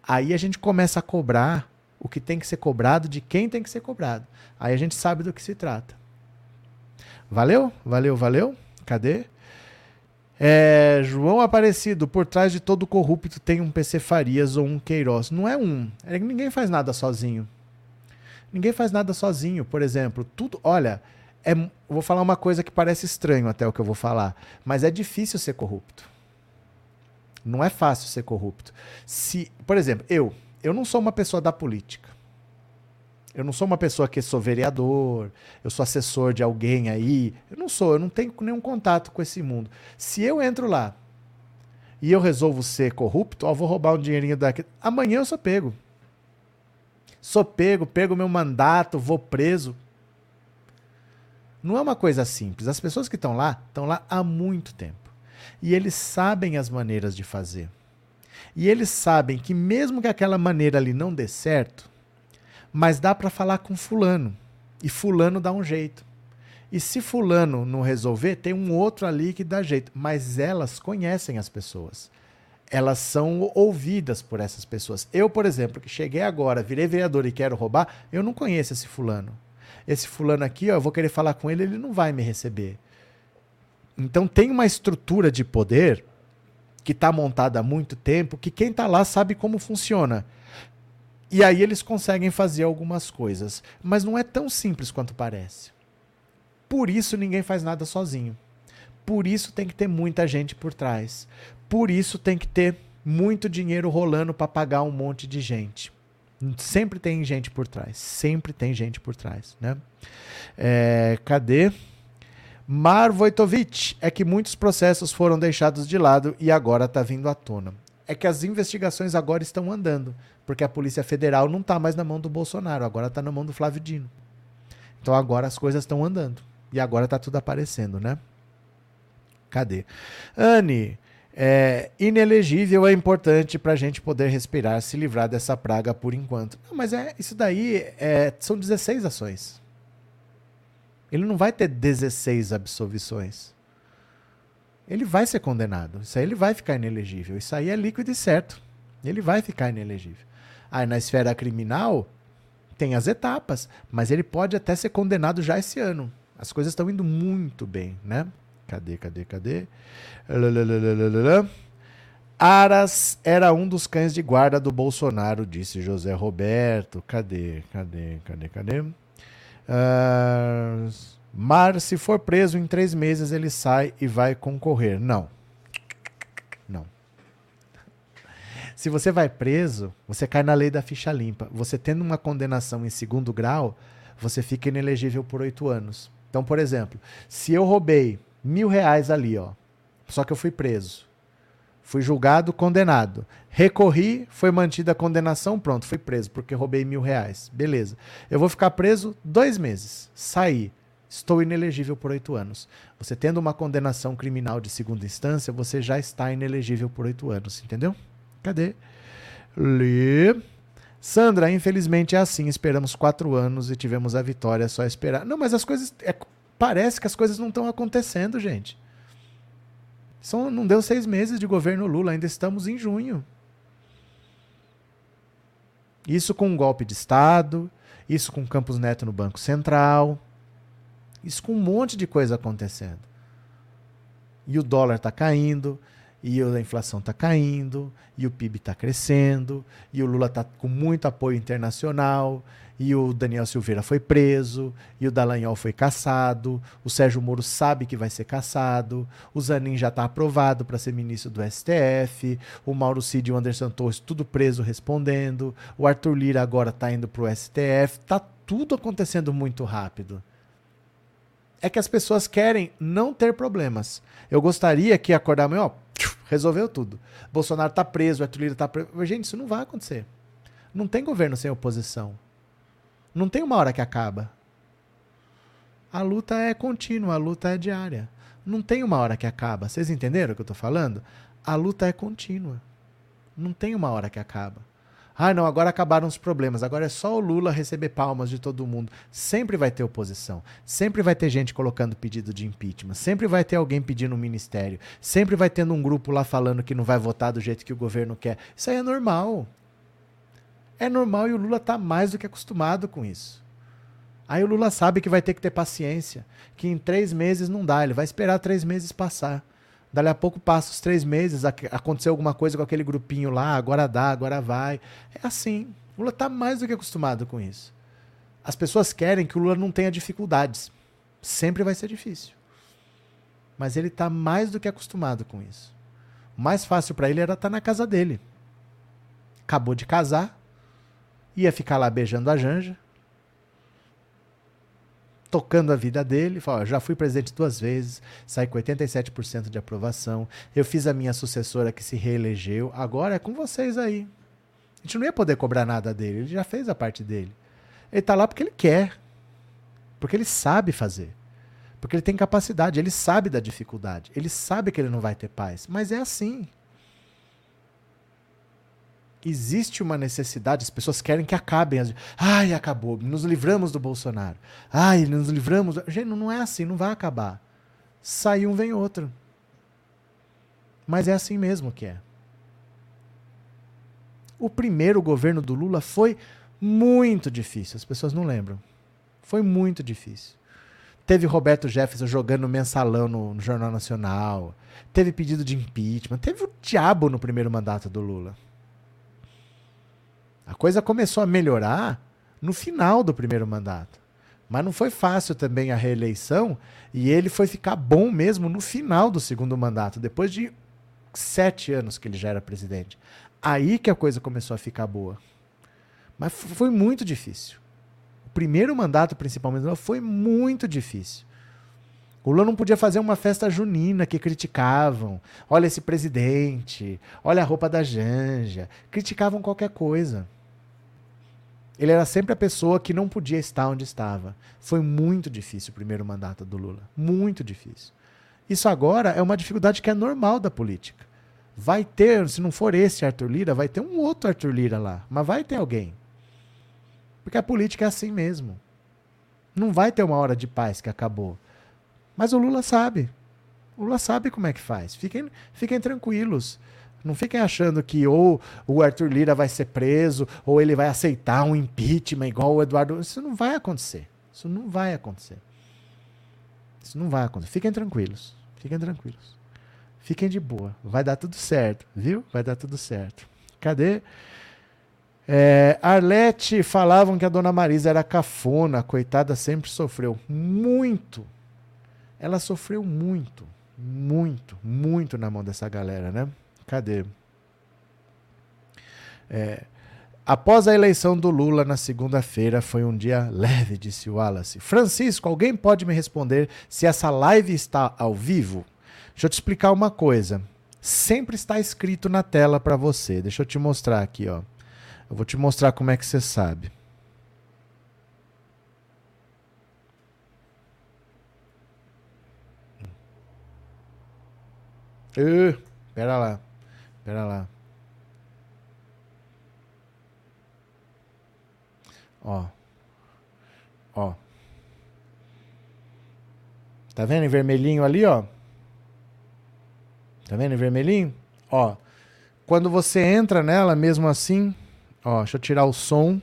Aí a gente começa a cobrar o que tem que ser cobrado, de quem tem que ser cobrado. Aí a gente sabe do que se trata. Valeu? Valeu, valeu? Cadê? É, João Aparecido, por trás de todo corrupto tem um PC Farias ou um Queiroz. Não é um. É, ninguém faz nada sozinho. Ninguém faz nada sozinho. Por exemplo, tudo. Olha, é, vou falar uma coisa que parece estranho até o que eu vou falar, mas é difícil ser corrupto. Não é fácil ser corrupto. Se, por exemplo, eu, eu não sou uma pessoa da política. Eu não sou uma pessoa que sou vereador, eu sou assessor de alguém aí. Eu não sou, eu não tenho nenhum contato com esse mundo. Se eu entro lá e eu resolvo ser corrupto, ó, vou roubar um dinheirinho daqui. Amanhã eu sou pego. Sou pego, pego meu mandato, vou preso. Não é uma coisa simples. As pessoas que estão lá, estão lá há muito tempo. E eles sabem as maneiras de fazer. E eles sabem que mesmo que aquela maneira ali não dê certo, mas dá para falar com fulano. E fulano dá um jeito. E se fulano não resolver, tem um outro ali que dá jeito. Mas elas conhecem as pessoas. Elas são ouvidas por essas pessoas. Eu, por exemplo, que cheguei agora, virei vereador e quero roubar, eu não conheço esse fulano. Esse fulano aqui, ó, eu vou querer falar com ele, ele não vai me receber. Então tem uma estrutura de poder que está montada há muito tempo, que quem está lá sabe como funciona. E aí eles conseguem fazer algumas coisas. Mas não é tão simples quanto parece. Por isso ninguém faz nada sozinho. Por isso tem que ter muita gente por trás. Por isso tem que ter muito dinheiro rolando para pagar um monte de gente. Sempre tem gente por trás. Sempre tem gente por trás. Né? É, cadê? Mar Vojtovic, é que muitos processos foram deixados de lado e agora está vindo à tona. É que as investigações agora estão andando, porque a Polícia Federal não está mais na mão do Bolsonaro, agora está na mão do Flávio Dino. Então agora as coisas estão andando. E agora está tudo aparecendo, né? Cadê? Anne, é, inelegível é importante para a gente poder respirar, se livrar dessa praga por enquanto. Não, mas é isso daí é, são 16 ações. Ele não vai ter 16 absolvições. Ele vai ser condenado. Isso aí ele vai ficar inelegível. Isso aí é líquido e certo. Ele vai ficar inelegível. Aí na esfera criminal, tem as etapas, mas ele pode até ser condenado já esse ano. As coisas estão indo muito bem, né? Cadê, cadê, cadê? Lalalala. Aras era um dos cães de guarda do Bolsonaro, disse José Roberto. Cadê, cadê, cadê, cadê? Uh, Mar, se for preso em três meses, ele sai e vai concorrer. Não. Não. Se você vai preso, você cai na lei da ficha limpa. Você tendo uma condenação em segundo grau, você fica inelegível por oito anos. Então, por exemplo, se eu roubei mil reais ali, ó, só que eu fui preso, fui julgado, condenado, recorri, foi mantida a condenação, pronto, fui preso porque roubei mil reais. Beleza. Eu vou ficar preso dois meses. Saí. Estou inelegível por oito anos. Você tendo uma condenação criminal de segunda instância, você já está inelegível por oito anos, entendeu? Cadê? Lê. Sandra, infelizmente é assim. Esperamos quatro anos e tivemos a vitória, é só esperar. Não, mas as coisas. É, parece que as coisas não estão acontecendo, gente. São, não deu seis meses de governo Lula, ainda estamos em junho. Isso com um golpe de Estado, isso com Campos Neto no Banco Central, isso com um monte de coisa acontecendo. E o dólar está caindo, e a inflação está caindo, e o PIB está crescendo, e o Lula está com muito apoio internacional, e o Daniel Silveira foi preso, e o Dallagnol foi caçado, o Sérgio Moro sabe que vai ser caçado, o Zanin já está aprovado para ser ministro do STF, o Mauro Cid e o Anderson Torres tudo preso respondendo, o Arthur Lira agora está indo para o STF, está tudo acontecendo muito rápido é que as pessoas querem não ter problemas. Eu gostaria que acordar amanhã, ó, resolveu tudo. Bolsonaro tá preso, Arthur Lira tá preso. Gente, isso não vai acontecer. Não tem governo sem oposição. Não tem uma hora que acaba. A luta é contínua, a luta é diária. Não tem uma hora que acaba. Vocês entenderam o que eu tô falando? A luta é contínua. Não tem uma hora que acaba. Ah, não, agora acabaram os problemas. Agora é só o Lula receber palmas de todo mundo. Sempre vai ter oposição. Sempre vai ter gente colocando pedido de impeachment. Sempre vai ter alguém pedindo um ministério. Sempre vai tendo um grupo lá falando que não vai votar do jeito que o governo quer. Isso aí é normal. É normal e o Lula está mais do que acostumado com isso. Aí o Lula sabe que vai ter que ter paciência, que em três meses não dá, ele vai esperar três meses passar. Dali a pouco passa os três meses, aconteceu alguma coisa com aquele grupinho lá, agora dá, agora vai. É assim. O Lula está mais do que acostumado com isso. As pessoas querem que o Lula não tenha dificuldades. Sempre vai ser difícil. Mas ele está mais do que acostumado com isso. O mais fácil para ele era estar tá na casa dele. Acabou de casar, ia ficar lá beijando a Janja, tocando a vida dele. Fala, já fui presidente duas vezes, saí com 87% de aprovação. Eu fiz a minha sucessora que se reelegeu. Agora é com vocês aí. A gente não ia poder cobrar nada dele, ele já fez a parte dele. Ele está lá porque ele quer. Porque ele sabe fazer. Porque ele tem capacidade, ele sabe da dificuldade. Ele sabe que ele não vai ter paz. Mas é assim existe uma necessidade, as pessoas querem que acabem. As... Ai, acabou, nos livramos do Bolsonaro. Ai, nos livramos. Gente, não é assim, não vai acabar. Sai um, vem outro. Mas é assim mesmo que é. O primeiro governo do Lula foi muito difícil, as pessoas não lembram. Foi muito difícil. Teve Roberto Jefferson jogando mensalão no, no Jornal Nacional. Teve pedido de impeachment. Teve o diabo no primeiro mandato do Lula. A coisa começou a melhorar no final do primeiro mandato. Mas não foi fácil também a reeleição e ele foi ficar bom mesmo no final do segundo mandato, depois de sete anos que ele já era presidente. Aí que a coisa começou a ficar boa. Mas foi muito difícil. O primeiro mandato, principalmente, foi muito difícil. O Lula não podia fazer uma festa junina que criticavam. Olha esse presidente, olha a roupa da Janja. Criticavam qualquer coisa. Ele era sempre a pessoa que não podia estar onde estava. Foi muito difícil o primeiro mandato do Lula. Muito difícil. Isso agora é uma dificuldade que é normal da política. Vai ter, se não for esse Arthur Lira, vai ter um outro Arthur Lira lá. Mas vai ter alguém. Porque a política é assim mesmo. Não vai ter uma hora de paz que acabou. Mas o Lula sabe. O Lula sabe como é que faz. Fiquem, fiquem tranquilos. Não fiquem achando que ou o Arthur Lira vai ser preso, ou ele vai aceitar um impeachment igual o Eduardo. Isso não vai acontecer. Isso não vai acontecer. Isso não vai acontecer. Fiquem tranquilos. Fiquem tranquilos. Fiquem de boa. Vai dar tudo certo, viu? Vai dar tudo certo. Cadê? É, Arlete falavam que a dona Marisa era cafona, coitada, sempre sofreu muito. Ela sofreu muito, muito, muito na mão dessa galera, né? Cadê? É, após a eleição do Lula na segunda-feira, foi um dia leve, disse Wallace. Francisco, alguém pode me responder se essa live está ao vivo? Deixa eu te explicar uma coisa. Sempre está escrito na tela para você. Deixa eu te mostrar aqui, ó. Eu vou te mostrar como é que você sabe. Uh, pera lá. Pera lá. Ó. Ó. Tá vendo em vermelhinho ali, ó? Tá vendo em vermelhinho? Ó. Quando você entra nela, mesmo assim, Ó, deixa eu tirar o som.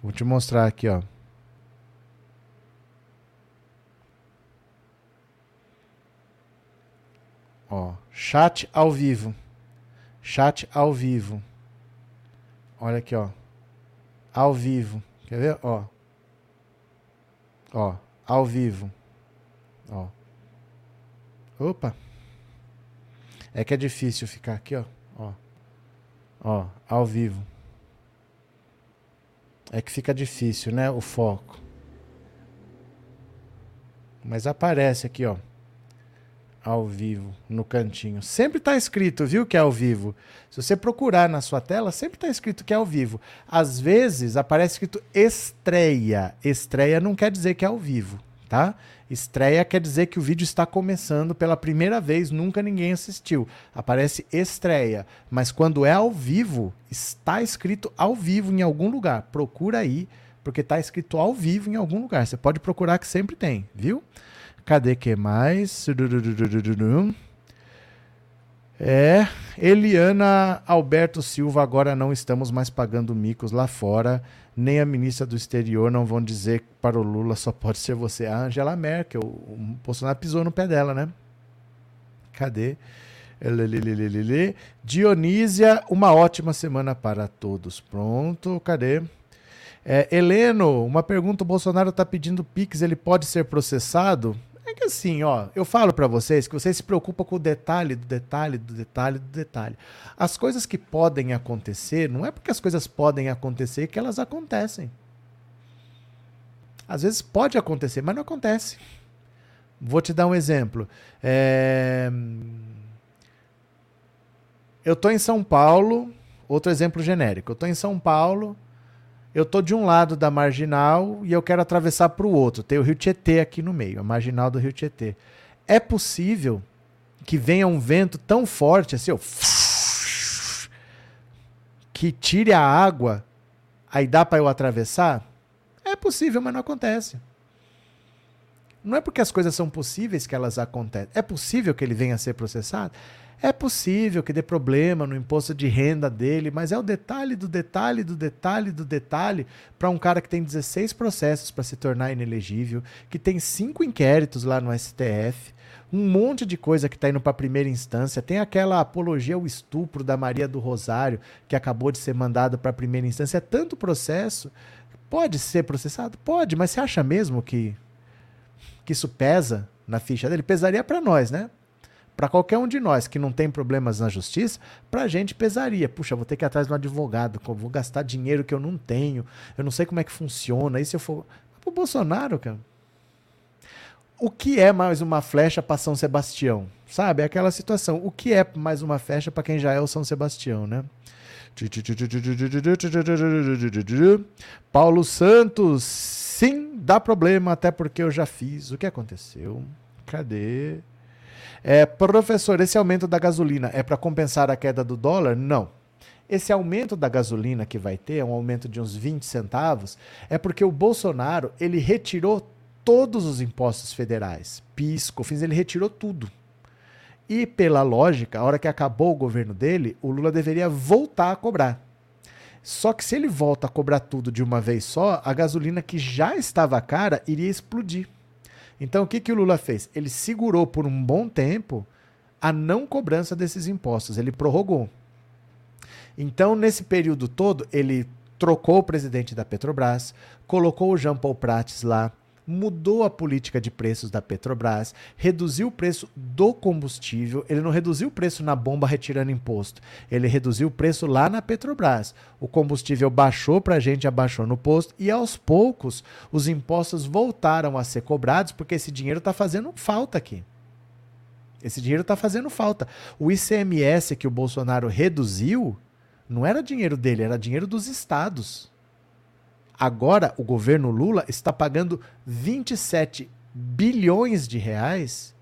Vou te mostrar aqui, ó. Ó, chat ao vivo. Chat ao vivo. Olha aqui, ó. Ao vivo. Quer ver? Ó. Ó, ao vivo. Ó. Opa. É que é difícil ficar aqui, ó. Ó, ó ao vivo. É que fica difícil, né? O foco. Mas aparece aqui, ó. Ao vivo, no cantinho. Sempre está escrito, viu, que é ao vivo. Se você procurar na sua tela, sempre está escrito que é ao vivo. Às vezes aparece escrito estreia. Estreia não quer dizer que é ao vivo, tá? Estreia quer dizer que o vídeo está começando pela primeira vez, nunca ninguém assistiu. Aparece estreia, mas quando é ao vivo, está escrito ao vivo em algum lugar. Procura aí, porque está escrito ao vivo em algum lugar. Você pode procurar que sempre tem, viu? Cadê que mais? É, Eliana Alberto Silva, agora não estamos mais pagando micos lá fora nem a ministra do exterior não vão dizer para o Lula só pode ser você. A Angela Merkel, o Bolsonaro pisou no pé dela, né? Cadê? Dionísia, uma ótima semana para todos. Pronto, cadê? É, Heleno, uma pergunta: o Bolsonaro está pedindo Pix, ele pode ser processado? Que assim, ó, eu falo para vocês que vocês se preocupam com o detalhe do detalhe do detalhe do detalhe. As coisas que podem acontecer, não é porque as coisas podem acontecer que elas acontecem. Às vezes pode acontecer, mas não acontece. Vou te dar um exemplo. É... Eu estou em São Paulo, outro exemplo genérico. Eu estou em São Paulo, eu tô de um lado da marginal e eu quero atravessar para o outro. Tem o Rio Tietê aqui no meio, a marginal do Rio Tietê. É possível que venha um vento tão forte assim, ó, que tire a água, aí dá para eu atravessar? É possível, mas não acontece. Não é porque as coisas são possíveis que elas acontecem. É possível que ele venha a ser processado? É possível que dê problema no imposto de renda dele, mas é o detalhe do detalhe do detalhe do detalhe para um cara que tem 16 processos para se tornar inelegível, que tem cinco inquéritos lá no STF, um monte de coisa que está indo para primeira instância. Tem aquela apologia ao estupro da Maria do Rosário, que acabou de ser mandado para primeira instância. É tanto processo. Pode ser processado? Pode, mas você acha mesmo que, que isso pesa na ficha dele? Pesaria para nós, né? Para qualquer um de nós que não tem problemas na justiça, para a gente pesaria. Puxa, vou ter que ir atrás de um advogado, vou gastar dinheiro que eu não tenho, eu não sei como é que funciona. E se eu for. Pro Bolsonaro, cara. O que é mais uma flecha para São Sebastião? Sabe? É aquela situação. O que é mais uma flecha para quem já é o São Sebastião, né? Paulo Santos, sim, dá problema, até porque eu já fiz. O que aconteceu? Cadê? É, professor, esse aumento da gasolina é para compensar a queda do dólar? Não. Esse aumento da gasolina que vai ter, um aumento de uns 20 centavos, é porque o Bolsonaro ele retirou todos os impostos federais, PIS, COFINS, ele retirou tudo. E pela lógica, a hora que acabou o governo dele, o Lula deveria voltar a cobrar. Só que se ele volta a cobrar tudo de uma vez só, a gasolina que já estava cara iria explodir. Então o que, que o Lula fez? Ele segurou por um bom tempo a não cobrança desses impostos, ele prorrogou. Então, nesse período todo, ele trocou o presidente da Petrobras, colocou o Jean Paul Prates lá, mudou a política de preços da Petrobras, reduziu o preço do combustível, ele não reduziu o preço na bomba retirando imposto, ele reduziu o preço lá na Petrobras. O combustível baixou para a gente, abaixou no posto, e aos poucos os impostos voltaram a ser cobrados, porque esse dinheiro está fazendo falta aqui. Esse dinheiro está fazendo falta. O ICMS que o Bolsonaro reduziu não era dinheiro dele, era dinheiro dos estados. Agora, o governo Lula está pagando 27 bilhões de reais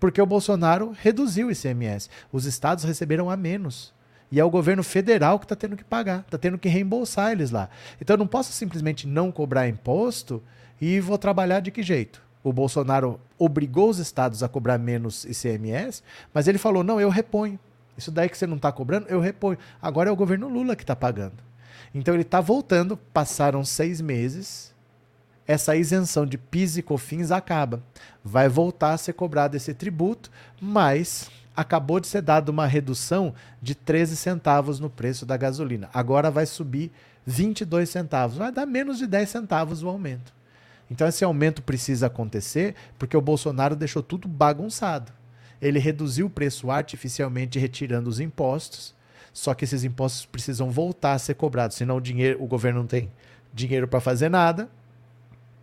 porque o Bolsonaro reduziu o ICMS. Os estados receberam a menos. E é o governo federal que está tendo que pagar, está tendo que reembolsar eles lá. Então eu não posso simplesmente não cobrar imposto e vou trabalhar de que jeito? O Bolsonaro obrigou os estados a cobrar menos ICMS, mas ele falou: não, eu reponho. Isso daí que você não está cobrando, eu reponho. Agora é o governo Lula que está pagando. Então ele está voltando, passaram seis meses, essa isenção de PIS e COFINS acaba. Vai voltar a ser cobrado esse tributo, mas acabou de ser dada uma redução de 13 centavos no preço da gasolina. Agora vai subir 22 centavos, vai dar menos de 10 centavos o aumento. Então esse aumento precisa acontecer porque o Bolsonaro deixou tudo bagunçado. Ele reduziu o preço artificialmente retirando os impostos só que esses impostos precisam voltar a ser cobrados, senão o dinheiro, o governo não tem dinheiro para fazer nada.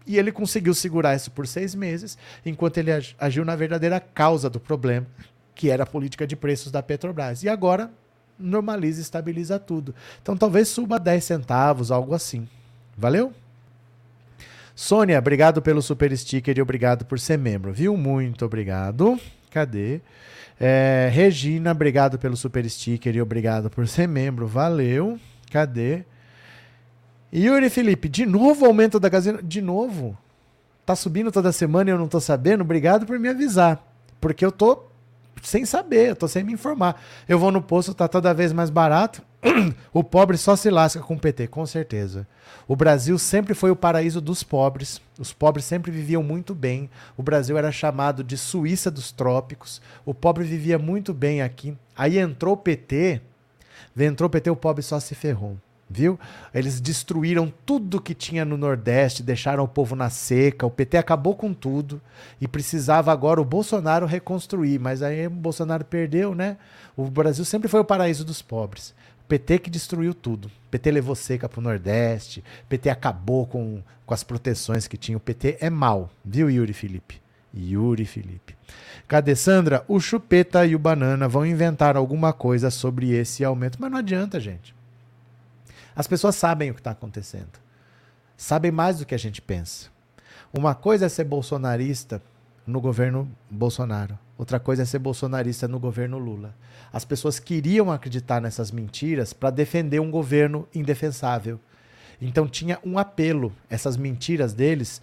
E ele conseguiu segurar isso por seis meses, enquanto ele agiu na verdadeira causa do problema, que era a política de preços da Petrobras. E agora normaliza e estabiliza tudo. Então talvez suba 10 centavos, algo assim. Valeu? Sônia, obrigado pelo super sticker e obrigado por ser membro, viu? Muito obrigado. Cadê? É, Regina, obrigado pelo super sticker e obrigado por ser membro. Valeu. Cadê? Yuri Felipe, de novo aumento da gasolina? De novo? Tá subindo toda semana e eu não tô sabendo? Obrigado por me avisar. Porque eu tô sem saber, eu tô sem me informar. Eu vou no posto, tá toda vez mais barato. O pobre só se lasca com o PT, com certeza. O Brasil sempre foi o paraíso dos pobres. Os pobres sempre viviam muito bem. O Brasil era chamado de Suíça dos trópicos. O pobre vivia muito bem aqui. Aí entrou o PT. Entrou o PT, o pobre só se ferrou. Viu? Eles destruíram tudo que tinha no Nordeste, deixaram o povo na seca. O PT acabou com tudo e precisava agora o Bolsonaro reconstruir. Mas aí o Bolsonaro perdeu, né? O Brasil sempre foi o paraíso dos pobres. PT que destruiu tudo. PT levou seca pro Nordeste, PT acabou com, com as proteções que tinha. O PT é mal, viu, Yuri Felipe? Yuri Felipe. Cadê Sandra? O Chupeta e o Banana vão inventar alguma coisa sobre esse aumento. Mas não adianta, gente. As pessoas sabem o que está acontecendo. Sabem mais do que a gente pensa. Uma coisa é ser bolsonarista no governo Bolsonaro. Outra coisa é ser bolsonarista no governo Lula. As pessoas queriam acreditar nessas mentiras para defender um governo indefensável. Então tinha um apelo. Essas mentiras deles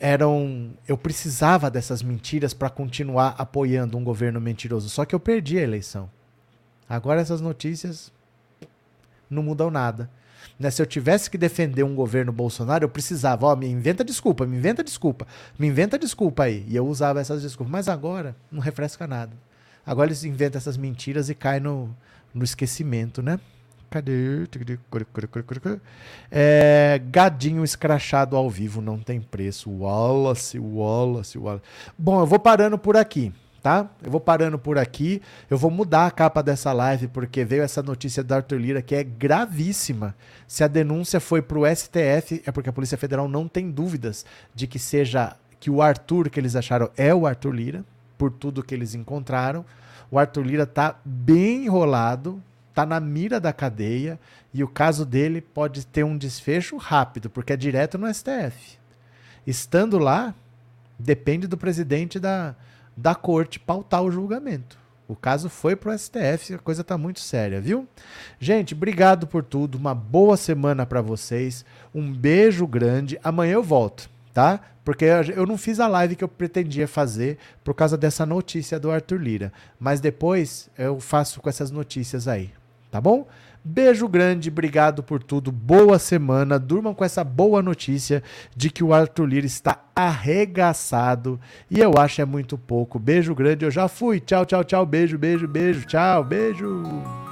eram. Eu precisava dessas mentiras para continuar apoiando um governo mentiroso. Só que eu perdi a eleição. Agora essas notícias não mudam nada. Né? Se eu tivesse que defender um governo Bolsonaro, eu precisava, ó, me inventa desculpa, me inventa desculpa, me inventa desculpa aí. E eu usava essas desculpas. Mas agora não refresca nada. Agora eles inventam essas mentiras e caem no, no esquecimento, né? Cadê? É, gadinho escrachado ao vivo não tem preço. Wallace, Wallace, Wallace. Bom, eu vou parando por aqui tá? Eu vou parando por aqui. Eu vou mudar a capa dessa live porque veio essa notícia da Arthur Lira que é gravíssima. Se a denúncia foi para o STF, é porque a Polícia Federal não tem dúvidas de que seja que o Arthur que eles acharam é o Arthur Lira, por tudo que eles encontraram. O Arthur Lira tá bem enrolado, tá na mira da cadeia e o caso dele pode ter um desfecho rápido, porque é direto no STF. Estando lá, depende do presidente da, da corte pautar o julgamento. O caso foi pro STF, a coisa tá muito séria, viu? Gente, obrigado por tudo. Uma boa semana para vocês. Um beijo grande. Amanhã eu volto, tá? Porque eu não fiz a live que eu pretendia fazer por causa dessa notícia do Arthur Lira. Mas depois eu faço com essas notícias aí, tá bom? Beijo grande, obrigado por tudo. Boa semana. Durmam com essa boa notícia de que o Arthur Lira está arregaçado. E eu acho é muito pouco. Beijo grande, eu já fui. Tchau, tchau, tchau. Beijo, beijo, beijo. Tchau, beijo.